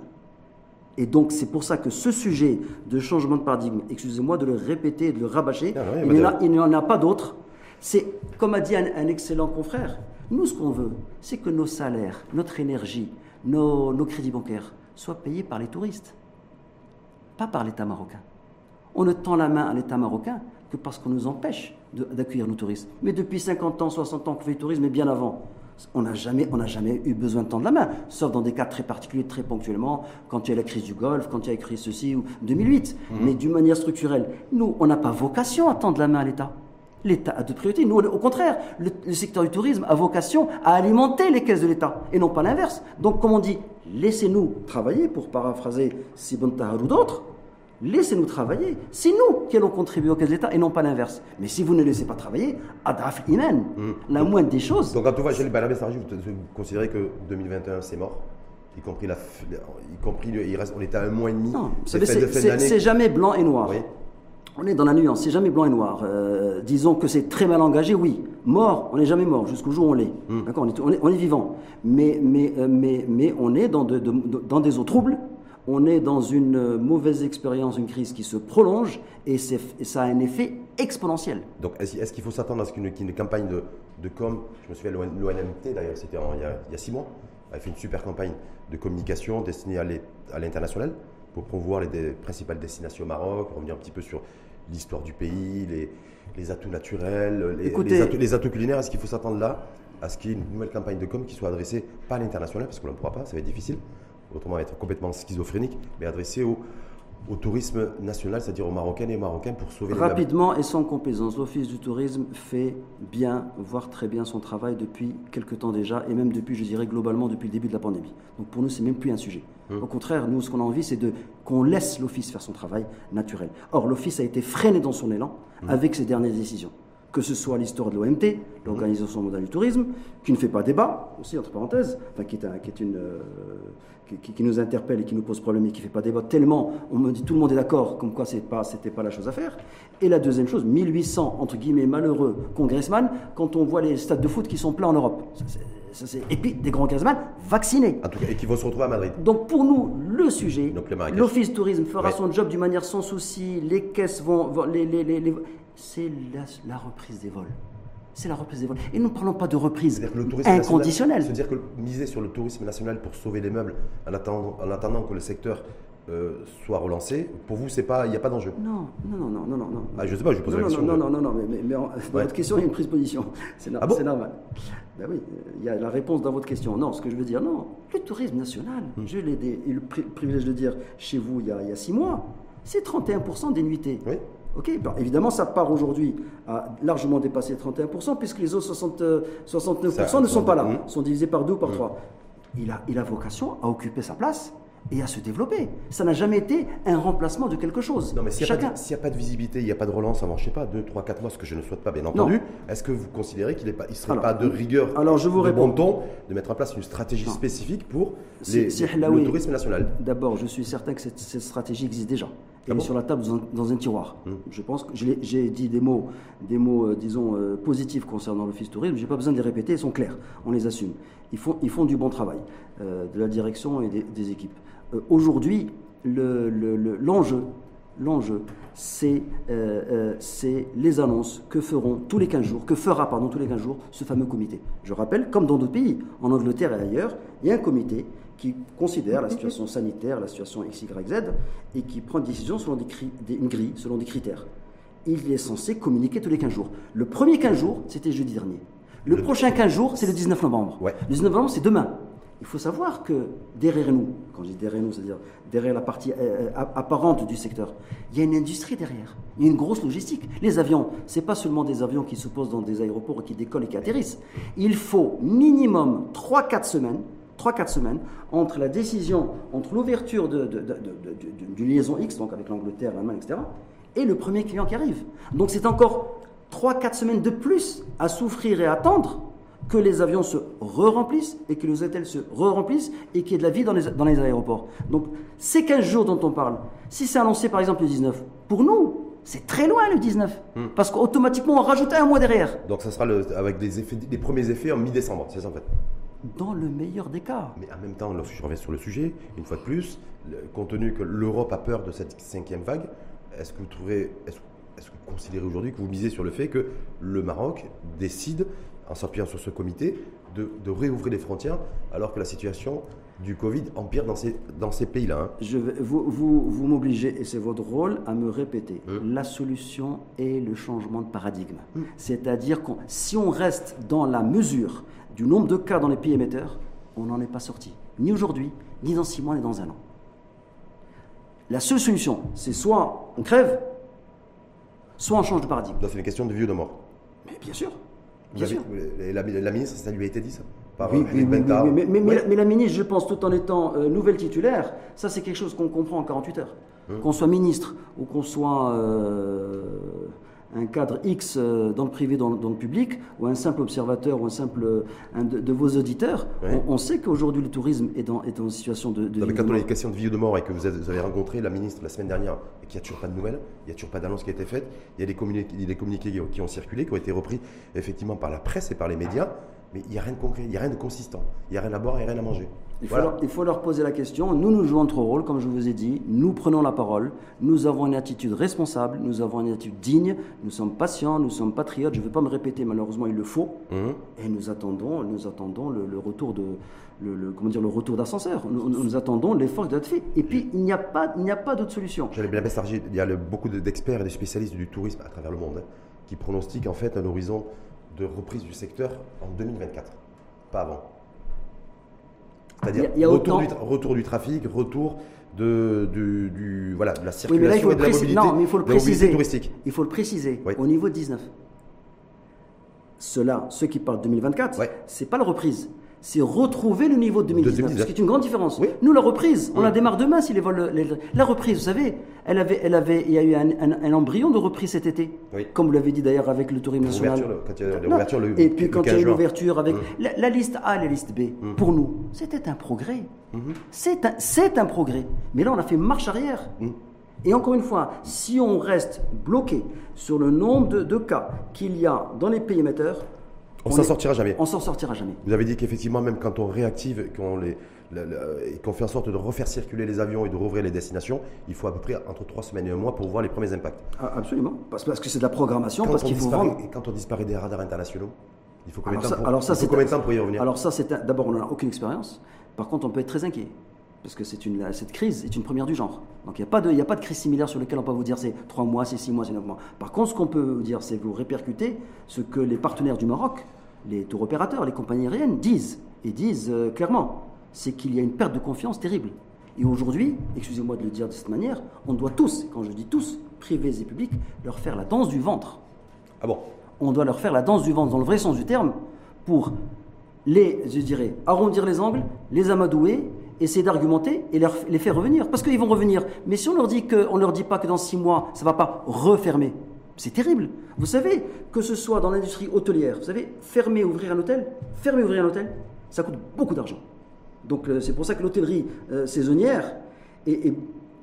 Et donc, c'est pour ça que ce sujet de changement de paradigme, excusez-moi de le répéter et de le rabâcher, ah il n'y en, a pas d'autre. C'est, comme a dit un, excellent confrère, nous, ce qu'on veut, c'est que nos salaires, notre énergie, nos crédits bancaires soient payés par les touristes, pas par l'État marocain. On ne tend la main à l'État marocain que parce qu'on nous empêche d'accueillir nos touristes. Mais depuis 50 ans, 60 ans qu'on fait du tourisme, et bien avant, on n'a jamais, jamais eu besoin de tendre la main, sauf dans des cas très particuliers, très ponctuellement, quand il y a la crise du Golfe, quand il y a la crise ceci ou 2008. Mhm. Mais d'une manière structurelle, nous, on n'a pas vocation à tendre la main à l'État. L'État a de priorités. Nous, au contraire, le, secteur du tourisme a vocation à alimenter les caisses de l'État et non pas l'inverse. Donc, comme on dit, laissez-nous travailler, pour paraphraser Sibon Tahar ou d'autres, Laissez-nous travailler. C'est nous qui allons contribuer aux caisses de l'État et non pas l'inverse. Mais si vous ne laissez pas travailler, Adraf Imen, hmm. la moindre des choses. Donc, quand on va vous considérez que 2021 c'est mort y compris, la, y compris il reste, on est à un mois et demi. Non, c'est jamais blanc et noir. On est dans la nuance, c'est jamais blanc et noir. Euh, disons que c'est très mal engagé, oui. Mort, on n'est jamais mort, jusqu'au jour où on l'est. Hmm. D'accord on est, on, est, vivant. Mais, mais, euh, mais, mais on est dans, de, dans des eaux troubles On est dans une mauvaise expérience, une crise qui se prolonge et, ça a un effet exponentiel. Donc est-ce qu'il faut s'attendre à ce qu'une campagne de, de, com, je me souviens, l'ONMT d'ailleurs, c'était il, y a six mois, avait fait une super campagne de communication destinée à l'international pour promouvoir les principales destinations au Maroc, revenir un petit peu sur l'histoire du pays, les, atouts naturels, les, atouts, culinaires. Est-ce qu'il faut s'attendre là à ce qu'il y ait une nouvelle campagne de com qui soit adressée pas à l'international, parce qu'on ne pourra pas, ça va être difficile, autrement être complètement schizophrénique, mais adressée au, au tourisme national, c'est-à-dire aux Marocaines et aux Marocains pour sauver Rapidement et sans complaisance, l'Office du tourisme fait bien, voire très bien son travail depuis quelques temps déjà, et même depuis, je dirais, globalement depuis le début de la pandémie. Donc pour nous, c'est même plus un sujet. Hum. Au contraire, nous, ce qu'on a envie, c'est de qu'on laisse l'Office faire son travail naturel. Or, l'Office a été freiné dans son élan hum. avec ses dernières décisions que ce soit l'histoire de l'OMT, l'Organisation mondiale du tourisme, qui ne fait pas débat, aussi entre parenthèses, enfin, qui, est qui, est une, euh, qui, nous interpelle et qui nous pose problème et qui ne fait pas débat tellement, on me dit tout le monde est d'accord, comme quoi ce n'était pas, pas la chose à faire. Et la deuxième chose, 1800, entre guillemets, malheureux congressman, quand on voit les stades de foot qui sont pleins en Europe. et puis des grands congressman vaccinés. En tout cas, et qui vont se retrouver à Madrid. Donc pour nous, le sujet, l'Office tourisme fera son job d'une manière sans souci, les caisses vont, les, les, les, c'est la, reprise des vols. C'est la reprise des vols. Et nous ne parlons pas de reprise inconditionnelle. C'est-à-dire que miser sur le tourisme national pour sauver les meubles en attendant, en attendant que le secteur euh, soit relancé, pour vous, il n'y a pas d'enjeu Non, non, non, non, non, non. Ah, je sais pas, je pose non, la question. Non, non, non, non, mais, mais, dans votre question, il y a une prise de position. C'est ah normal. Ben oui, il y a la réponse dans votre question. Non, ce que je veux dire, non, le tourisme national, hmm. je l'ai eu le privilège de dire chez vous il y a, il y a six mois, c'est 31% des nuitées. Oui. Ok, évidemment, ça part aujourd'hui à largement dépasser 31%, puisque les autres 60, 69% ne sont pas là, sont divisés par deux ou par trois. Il a, il a vocation à occuper sa place et à se développer. Ça n'a jamais été un remplacement de quelque chose. Non, mais s'il n'y a, pas de visibilité, il n'y a pas de relance avant, je sais pas, 2, 3, 4 mois, ce que je ne souhaite pas, bien entendu, est-ce que vous considérez qu'il ne serait pas de rigueur, alors je vous de bon ton, de mettre en place une stratégie spécifique pour les, le tourisme national D'abord, je suis certain que cette, stratégie existe déjà. Elle ah est sur la table dans un, tiroir. Hum. Je pense que j'ai dit des mots, des mots euh, disons, euh, positifs concernant l'Office tourisme. Je n'ai pas besoin de les répéter, ils sont clairs. On les assume. Ils font, ils font du bon travail euh, de la direction et des équipes. Euh, aujourd'hui, l'enjeu, l'enjeu, euh, euh, c'est les annonces que feront tous les 15 jours, que fera pardon, tous les 15 jours ce fameux comité. Je rappelle, comme dans d'autres pays, en Angleterre et ailleurs, il y a un comité qui considère la situation sanitaire, la situation X, Y, Z, et qui prend une décision selon des, une grille, selon des critères. Il est censé communiquer tous les 15 jours. Le premier 15 jours, c'était jeudi dernier. Le, prochain 15 jours, c'est le 19 novembre. Le 19 novembre, c'est demain. Il faut savoir que derrière nous, quand je dis derrière nous, c'est-à-dire derrière la partie euh, euh, apparente du secteur, il y a une industrie derrière. Il y a une grosse logistique. Les avions, ce n'est pas seulement des avions qui se posent dans des aéroports et qui décollent et qui atterrissent. Il faut minimum 3-4 semaines 3-4 semaines entre la décision, entre l'ouverture d'une liaison X, donc avec l'Angleterre, l'Allemagne, etc., et le premier client qui arrive. Donc c'est encore 3-4 semaines de plus à souffrir et à attendre que les avions se re-remplissent et que les hôtels se re-remplissent et qu'il y ait de la vie dans les, dans les aéroports. Donc, ces 15 jours dont on parle, si c'est annoncé par exemple le 19, pour nous, c'est très loin le 19, hmm. parce qu'automatiquement on rajoute un mois derrière. Donc ça sera le, avec des, effets, des premiers effets en mi-décembre, c'est ça en fait? Dans le meilleur des cas. Mais en même temps, lorsque je reviens sur le sujet, une fois de plus, compte tenu que l'Europe a peur de cette cinquième vague, est-ce que vous trouvez, est-ce est-ce que vous considérez aujourd'hui que vous misez sur le fait que le Maroc décide en s'appuyant sur ce comité, de, réouvrir les frontières alors que la situation du Covid empire dans ces, dans ces pays-là. Hein. vous vous, vous m'obligez, et c'est votre rôle, à me répéter. Hum. La solution est le changement de paradigme. Hum. C'est-à-dire que si on reste dans la mesure du nombre de cas dans les pays émetteurs, on n'en est pas sorti. Ni aujourd'hui, ni dans six mois, ni dans un an. La seule solution, c'est soit on crève, soit on change de paradigme. c'est une question de vie ou de mort. Mais bien sûr. La, ministre, ça lui a été dit ça oui, mais, la, ministre, je pense, tout en étant euh, nouvelle titulaire, ça c'est quelque chose qu'on comprend en 48 heures. Hum. Qu'on soit ministre ou qu'on soit euh, un cadre X euh, dans le privé, dans, le public, ou un simple observateur, ou un simple de, vos auditeurs, on, sait qu'aujourd'hui le tourisme est dans, est une situation de, de mais quand on a une question de vie ou de mort et que vous avez, rencontré la ministre la semaine dernière et qu'il n'y a toujours pas de nouvelles, il n'y a toujours pas d'annonce qui a été faite, il y a des communiqués, des communiqués qui ont circulé, qui ont été repris effectivement par la presse et par les médias, mais il n'y a rien de concret, il n'y a rien de consistant, il n'y a rien à boire et rien à manger. Il faut, leur, il faut, leur, poser la question. Nous, nous jouons notre rôle, comme je vous ai dit. Nous prenons la parole. Nous avons une attitude responsable. Nous avons une attitude digne. Nous sommes patients. Nous sommes patriotes. Je ne vais pas me répéter, malheureusement, il le faut. Mhm. Et nous attendons, nous attendons le, retour de, le, comment dire, le retour d'ascenseur. Nous, attendons l'effort qui doit être fait. Et puis, il n'y a pas, il n'y a pas d'autre solution. J'allais bien Il y a beaucoup d'experts et de spécialistes du tourisme à travers le monde hein, qui pronostiquent en fait un horizon de reprise du secteur en 2024, pas avant. C'est-à-dire retour, du retour du trafic, retour de, du, voilà, de la circulation oui, mais là, il faut et de la mobilité, non, mais il faut le préciser. touristique. Il faut le préciser. Au niveau 19, ceux-là, ceux qui parlent de 2024, ce c'est pas la reprise c'est retrouver le niveau de 2019, ce qui est une grande différence. Nous, la reprise, on la démarre demain si les vols. la reprise, vous savez, elle avait, elle avait, il y a eu un, embryon de reprise cet été, comme vous l'avez dit d'ailleurs avec le tourisme national. Quand il y a l'ouverture, le, Et puis quand il y a eu l'ouverture avec hum. la, liste A et la liste B, hum. pour nous, c'était un progrès. Hum. C'est un, un, progrès. Mais là, on a fait marche arrière. Et encore une fois, si on reste bloqué sur le nombre de, de cas qu'il y a dans les pays émetteurs, on, s'en sortira jamais. On s'en sortira jamais. Vous avez dit qu'effectivement, même quand on réactive, qu'on les, qu'on fait en sorte de refaire circuler les avions et de rouvrir les destinations, il faut à peu près entre trois semaines et un mois pour voir les premiers impacts. Ah, absolument, parce, que c'est de la programmation, parce qu'il faut vendre. Et quand on disparaît des radars internationaux, il faut combien de temps, pour, alors ça, combien de temps pour y revenir Alors ça, c'est d'abord, on n'a aucune expérience. Par contre, on peut être très inquiet. Parce que une, cette crise est une première du genre. Donc il n'y a, pas de, a pas de crise similaire sur laquelle on peut vous dire c'est trois mois, c'est six mois, c'est neuf mois. Par contre, ce qu'on peut vous dire, c'est vous répercuter ce que les partenaires du Maroc les tours opérateurs, les compagnies aériennes disent, et disent euh, clairement, c'est qu'il y a une perte de confiance terrible. Et aujourd'hui, excusez-moi de le dire de cette manière, on doit tous, quand je dis tous, privés et publics, leur faire la danse du ventre. Ah bon? On doit leur faire la danse du ventre dans le vrai sens du terme pour les, je dirais, arrondir les angles, les amadouer, essayer d'argumenter et les faire revenir. Parce qu'ils vont revenir. Mais si on leur dit que, on leur dit pas que dans six mois, ça va pas refermer, c'est terrible. Vous savez, que ce soit dans l'industrie hôtelière, vous savez, fermer, ouvrir un hôtel, fermer, ouvrir un hôtel, ça coûte beaucoup d'argent. Donc euh, c'est pour ça que l'hôtellerie euh, saisonnière est,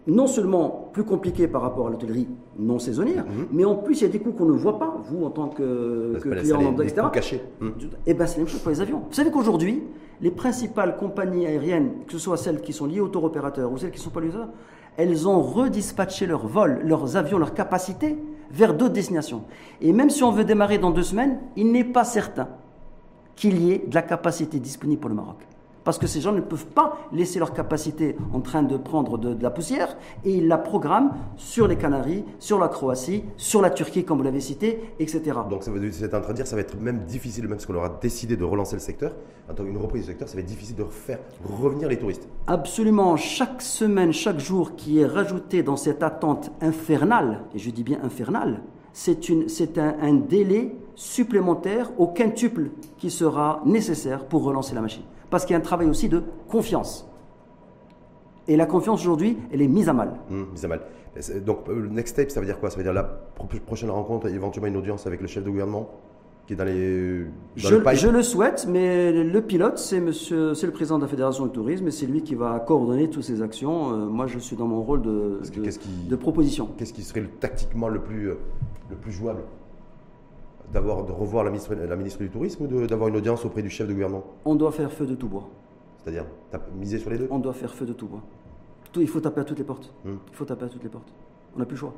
non seulement plus compliquée par rapport à l'hôtellerie non saisonnière, mhm. mais en plus il y a des coûts qu'on ne voit pas, vous en tant que, client, etc. Cachés. Et mhm. bien c'est la même chose pour les avions. Vous savez qu'aujourd'hui, les principales compagnies aériennes, que ce soit celles qui sont liées aux tour opérateurs ou celles qui ne sont pas liées elles ont redispatché leurs vols, leurs avions, leurs capacités vers d'autres destinations. Et même si on veut démarrer dans deux semaines, il n'est pas certain qu'il y ait de la capacité disponible pour le Maroc. Parce que ces gens ne peuvent pas laisser leur capacité en train de prendre de, la poussière et ils la programment sur les Canaries, sur la Croatie, sur la Turquie, comme vous l'avez cité, etc. Donc, ça veut, c'est en train de dire que ça va être même difficile, même qu'on aura décidé de relancer le secteur, en tant qu'une reprise du secteur, ça va être difficile de faire revenir les touristes. Absolument. Chaque semaine, chaque jour qui est rajouté dans cette attente infernale, et je dis bien infernale, c'est un, un délai supplémentaire au quintuple qui sera nécessaire pour relancer la machine parce qu'il y a un travail aussi de confiance. Et la confiance aujourd'hui, elle est mise à mal. Mmh, mise à mal. Donc, euh, le next step, ça veut dire quoi? Ça veut dire la prochaine rencontre, éventuellement une audience avec le chef de gouvernement qui est dans les. je, le je, le souhaite, mais le pilote, c'est monsieur, c'est le président de la Fédération du tourisme et c'est lui qui va coordonner toutes ces actions. Euh, moi, je suis dans mon rôle de, de, de proposition. Qu'est-ce qui serait tactiquement le plus, euh, le plus jouable? D'avoir, de revoir la ministre, la ministre du Tourisme ou d'avoir une audience auprès du chef de gouvernement? On doit faire feu de tout bois. C'est-à-dire miser sur les deux? On doit faire feu de tout bois. Tout, il faut taper à toutes les portes. Hmm. Il faut taper à toutes les portes. On n'a plus le choix.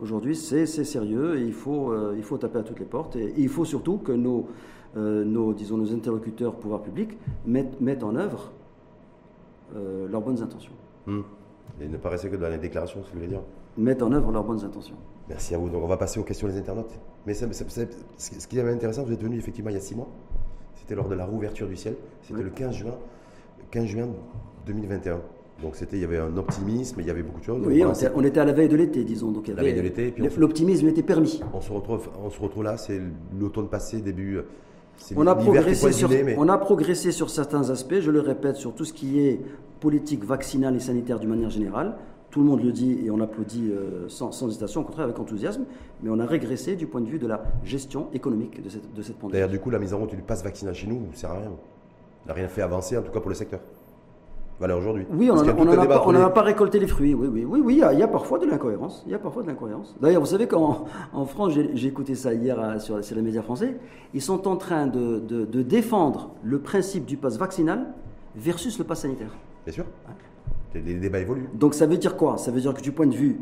Aujourd'hui, c'est sérieux et il faut, euh, il faut taper à toutes les portes. Et, il faut surtout que nos, euh, nos, disons, nos interlocuteurs pouvoir public mettent, mettent en œuvre euh, leurs bonnes intentions. Hmm. Et ne pas rester que dans les déclarations, ce que vous voulez dire Mettent en œuvre leurs bonnes intentions. Merci à vous. Donc on va passer aux questions des internautes. Mais ce qui est intéressant, vous êtes venu effectivement il y a six mois. C'était lors de la rouverture du ciel. C'était le 15 juin, 15 juin 2021. Donc c'était, il y avait un optimisme, il y avait beaucoup de choses. Oui, on, était, à la veille de l'été, disons. Donc la veille de l'été. L'optimisme était permis. On se retrouve, on se retrouve là, c'est l'automne passé, début. On a, progressé sur, on a progressé sur certains aspects, je le répète, sur tout ce qui est politique vaccinale et sanitaire d'une manière générale. Tout le monde le dit et on applaudit euh, sans, hésitation, au contraire avec enthousiasme, mais on a régressé du point de vue de la gestion économique de cette, de cette pandémie. D'ailleurs, du coup, la mise en route du pass vaccinal chez nous ne sert à rien. N'a rien fait avancer, en tout cas pour le secteur. Voilà, aujourd'hui. Oui, on n'a pas, récolté les fruits. Oui, oui, oui, oui. Il y, a, parfois de l'incohérence. Il y a parfois de l'incohérence. D'ailleurs, vous savez qu'en en France, j'ai écouté ça hier euh, sur, les médias français, ils sont en train de, de défendre le principe du pass vaccinal versus le pass sanitaire. Bien sûr. Les débats évoluent. Donc ça veut dire quoi? Ça veut dire que du point de vue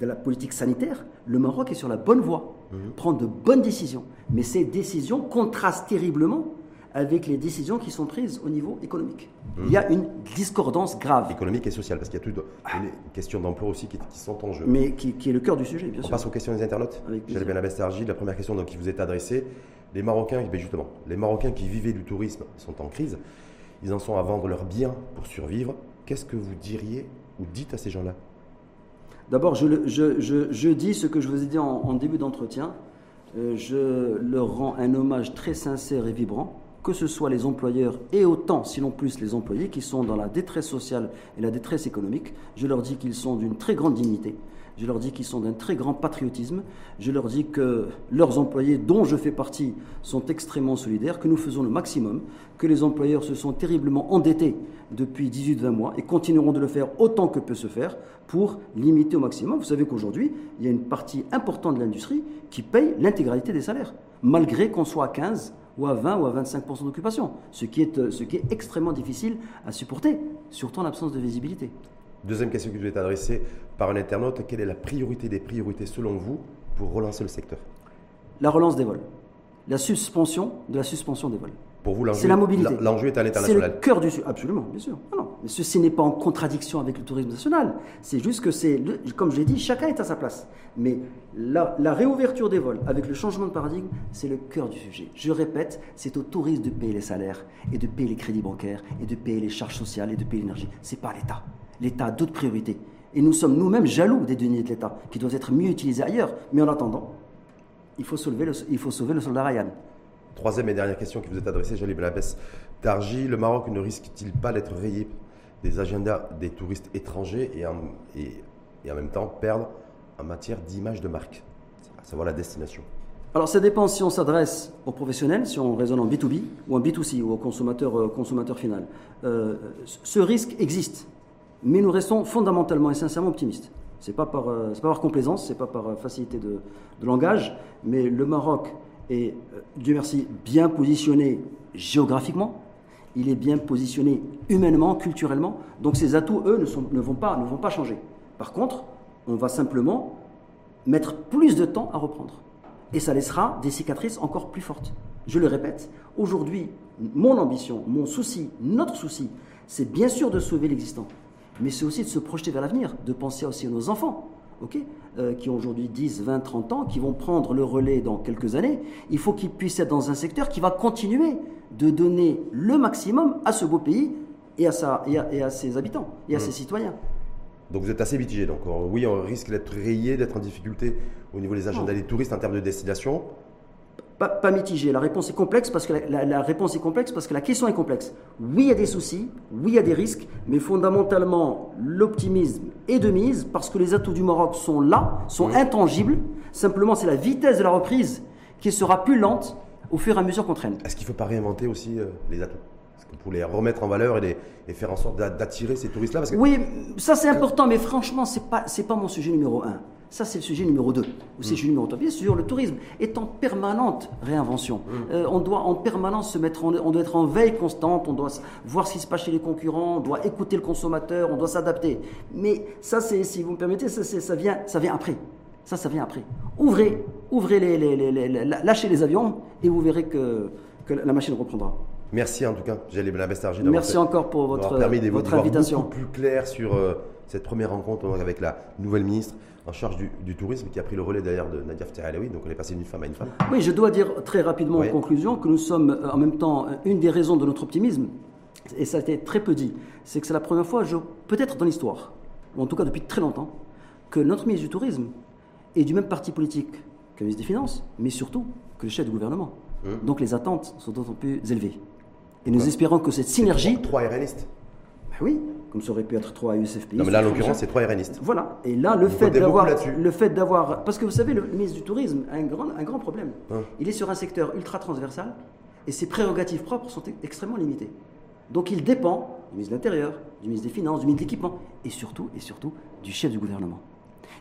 de la politique sanitaire, le Maroc est sur la bonne voie, mhm. prend de bonnes décisions. Mais ces décisions contrastent terriblement avec les décisions qui sont prises au niveau économique. Mhm. Il y a une discordance grave. Économique et sociale, parce qu'il y a toutes les questions d'emploi aussi qui, sont en jeu. Mais qui, est le cœur du sujet, bien sûr. On passe aux questions des internautes. J'allais bien la La première question donc, qui vous est adressée. Les Marocains, ben justement, les Marocains qui vivaient du tourisme sont en crise. Ils en sont à vendre leurs biens pour survivre. Qu'est-ce que vous diriez ou dites à ces gens-là? D'abord, je, dis ce que je vous ai dit en, début d'entretien. Euh, je leur rends un hommage très sincère et vibrant, que ce soit les employeurs et autant, sinon plus, les employés qui sont dans la détresse sociale et la détresse économique. Je leur dis qu'ils sont d'une très grande dignité. Je leur dis qu'ils sont d'un très grand patriotisme. Je leur dis que leurs employés, dont je fais partie, sont extrêmement solidaires, que nous faisons le maximum, que les employeurs se sont terriblement endettés depuis 18-20 mois et continueront de le faire autant que peut se faire pour limiter au maximum. Vous savez qu'aujourd'hui, il y a une partie importante de l'industrie qui paye l'intégralité des salaires, malgré qu'on soit à 15 ou à 20 ou à 25% d'occupation, ce, qui est, ce qui est extrêmement difficile à supporter, surtout en absence de visibilité. Deuxième question qui vous est adressée par un internaute, quelle est la priorité des priorités selon vous pour relancer le secteur? La relance des vols. La suspension de la suspension des vols. Pour vous, l'enjeu, c'est la mobilité. L'enjeu est à l'international. C'est le cœur du sujet. Absolument, bien sûr. Non, Mais ceci n'est pas en contradiction avec le tourisme national. C'est juste que c'est, comme je l'ai dit, chacun est à sa place. Mais la, la, réouverture des vols avec le changement de paradigme, c'est le cœur du sujet. Je répète, c'est au tourisme de payer les salaires et de payer les crédits bancaires et de payer les charges sociales et de payer l'énergie. C'est pas l'État l'État a d'autres priorités. Et nous sommes nous-mêmes jaloux des deniers de l'État, qui doivent être mieux utilisés ailleurs. Mais en attendant, il faut, sauver le, il faut sauver le soldat Ryan. Troisième et dernière question qui vous est adressée, Jalib Belabès. Tarji, le Maroc ne risque-t-il pas d'être rayé des agendas des touristes étrangers et en, et, en même temps perdre en matière d'image de marque, à savoir la destination alors ça dépend si on s'adresse aux professionnels, si on raisonne en B2B ou en B2C ou au consommateur, euh, consommateur final. Euh, ce risque existe mais nous restons fondamentalement et sincèrement optimistes. Ce n'est pas, par, euh, pas par complaisance, ce n'est pas par euh, facilité de, langage, mais le Maroc est, euh, Dieu merci, bien positionné géographiquement, il est bien positionné humainement, culturellement, donc ses atouts, eux, ne, vont, pas, ne vont pas changer. Par contre, on va simplement mettre plus de temps à reprendre. Et ça laissera des cicatrices encore plus fortes. Je le répète, aujourd'hui, mon ambition, mon souci, notre souci, c'est bien sûr de sauver l'existant mais c'est aussi de se projeter vers l'avenir, de penser aussi à nos enfants, euh, qui ont aujourd'hui 10, 20, 30 ans, qui vont prendre le relais dans quelques années. Il faut qu'ils puissent être dans un secteur qui va continuer de donner le maximum à ce beau pays et à, sa, et à, ses habitants et à mmh. ses citoyens. Donc vous êtes assez mitigé. Donc oui, on risque d'être rayé, d'être en difficulté au niveau des agendas des touristes en termes de destination. Pas, mitigé. La réponse est complexe parce que la, réponse est complexe parce que la question est complexe. Oui, il y a des soucis, oui, il y a des risques, mais fondamentalement, l'optimisme est de mise parce que les atouts du Maroc sont là, sont intangibles. Simplement, c'est la vitesse de la reprise qui sera plus lente au fur et à mesure qu'on traîne. Est-ce qu'il ne faut pas réinventer aussi euh, les atouts? Pour les remettre en valeur et, et faire en sorte d'attirer ces touristes-là? Oui, ça c'est important, mais franchement, ce n'est pas, pas mon sujet numéro un. Ça, c'est le sujet numéro 2. Ou c'est le mm. sujet numéro 3. Bien sûr, le tourisme est en permanente réinvention. Mm. Euh, on doit en permanence se mettre, on doit être en veille constante, on doit voir ce qui se passe chez les concurrents, on doit écouter le consommateur, on doit s'adapter. Mais ça, c'est, si vous me permettez, ça, ça, vient, ça vient après. Ça, ça vient après. Ouvrez, ouvrez les, les, lâchez les avions et vous verrez que, que la machine reprendra. Merci en tout cas, Jalib Bestarji. Merci encore pour votre, votre invitation. beaucoup plus clair sur euh, cette première rencontre avec la nouvelle ministre en charge du, tourisme qui a pris le relais d'ailleurs de Nadia Alaoui, donc on est passé d'une femme à une femme. Oui, je dois dire très rapidement en conclusion que nous sommes euh, en même temps une des raisons de notre optimisme, et ça a été très peu dit, c'est que c'est la première fois, peut-être dans l'histoire, ou en tout cas depuis très longtemps, que notre ministre du Tourisme est du même parti politique que le ministre des Finances, mais surtout que le chef du gouvernement. Hum. Donc les attentes sont d'autant plus élevées. Et nous espérons que cette synergie. Trois RNistes ben Oui, comme ça aurait pu être trois USFPI. Non, mais là, en l'occurrence, c'est trois RNistes. Voilà. Et là, le fait d'avoir. Le fait d'avoir. Parce que vous savez, le ministre du Tourisme a un grand, un grand problème. Hein. Il est sur un secteur ultra transversal et ses prérogatives propres sont extrêmement limitées. Donc il dépend du ministre de l'Intérieur, du ministre des Finances, du ministre de l'Équipement et surtout, et surtout du chef du gouvernement.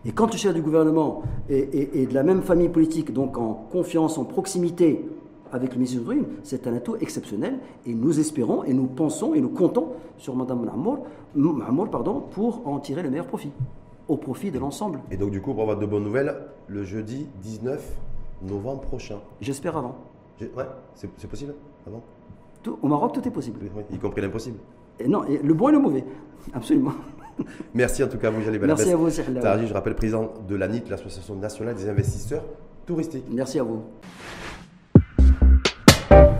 Et quand le chef du gouvernement est, est, de la même famille politique, donc en confiance, en proximité avec le ministre Dream, c'est un atout exceptionnel et nous espérons et nous pensons et nous comptons sur Mme Mahmoud pardon, pour en tirer le meilleur profit, au profit de l'ensemble. Et donc du coup, pour avoir de bonnes nouvelles, le jeudi 19 novembre prochain. J'espère avant. Ouais, c'est possible avant? Au Maroc, tout est possible. y compris l'impossible. non, et le bon et le mauvais, absolument. Merci en tout cas à vous, Jalib Merci à vous, Tarji, je rappelle président de l'ANIT, l'Association nationale des investisseurs touristiques. Merci à vous. thank you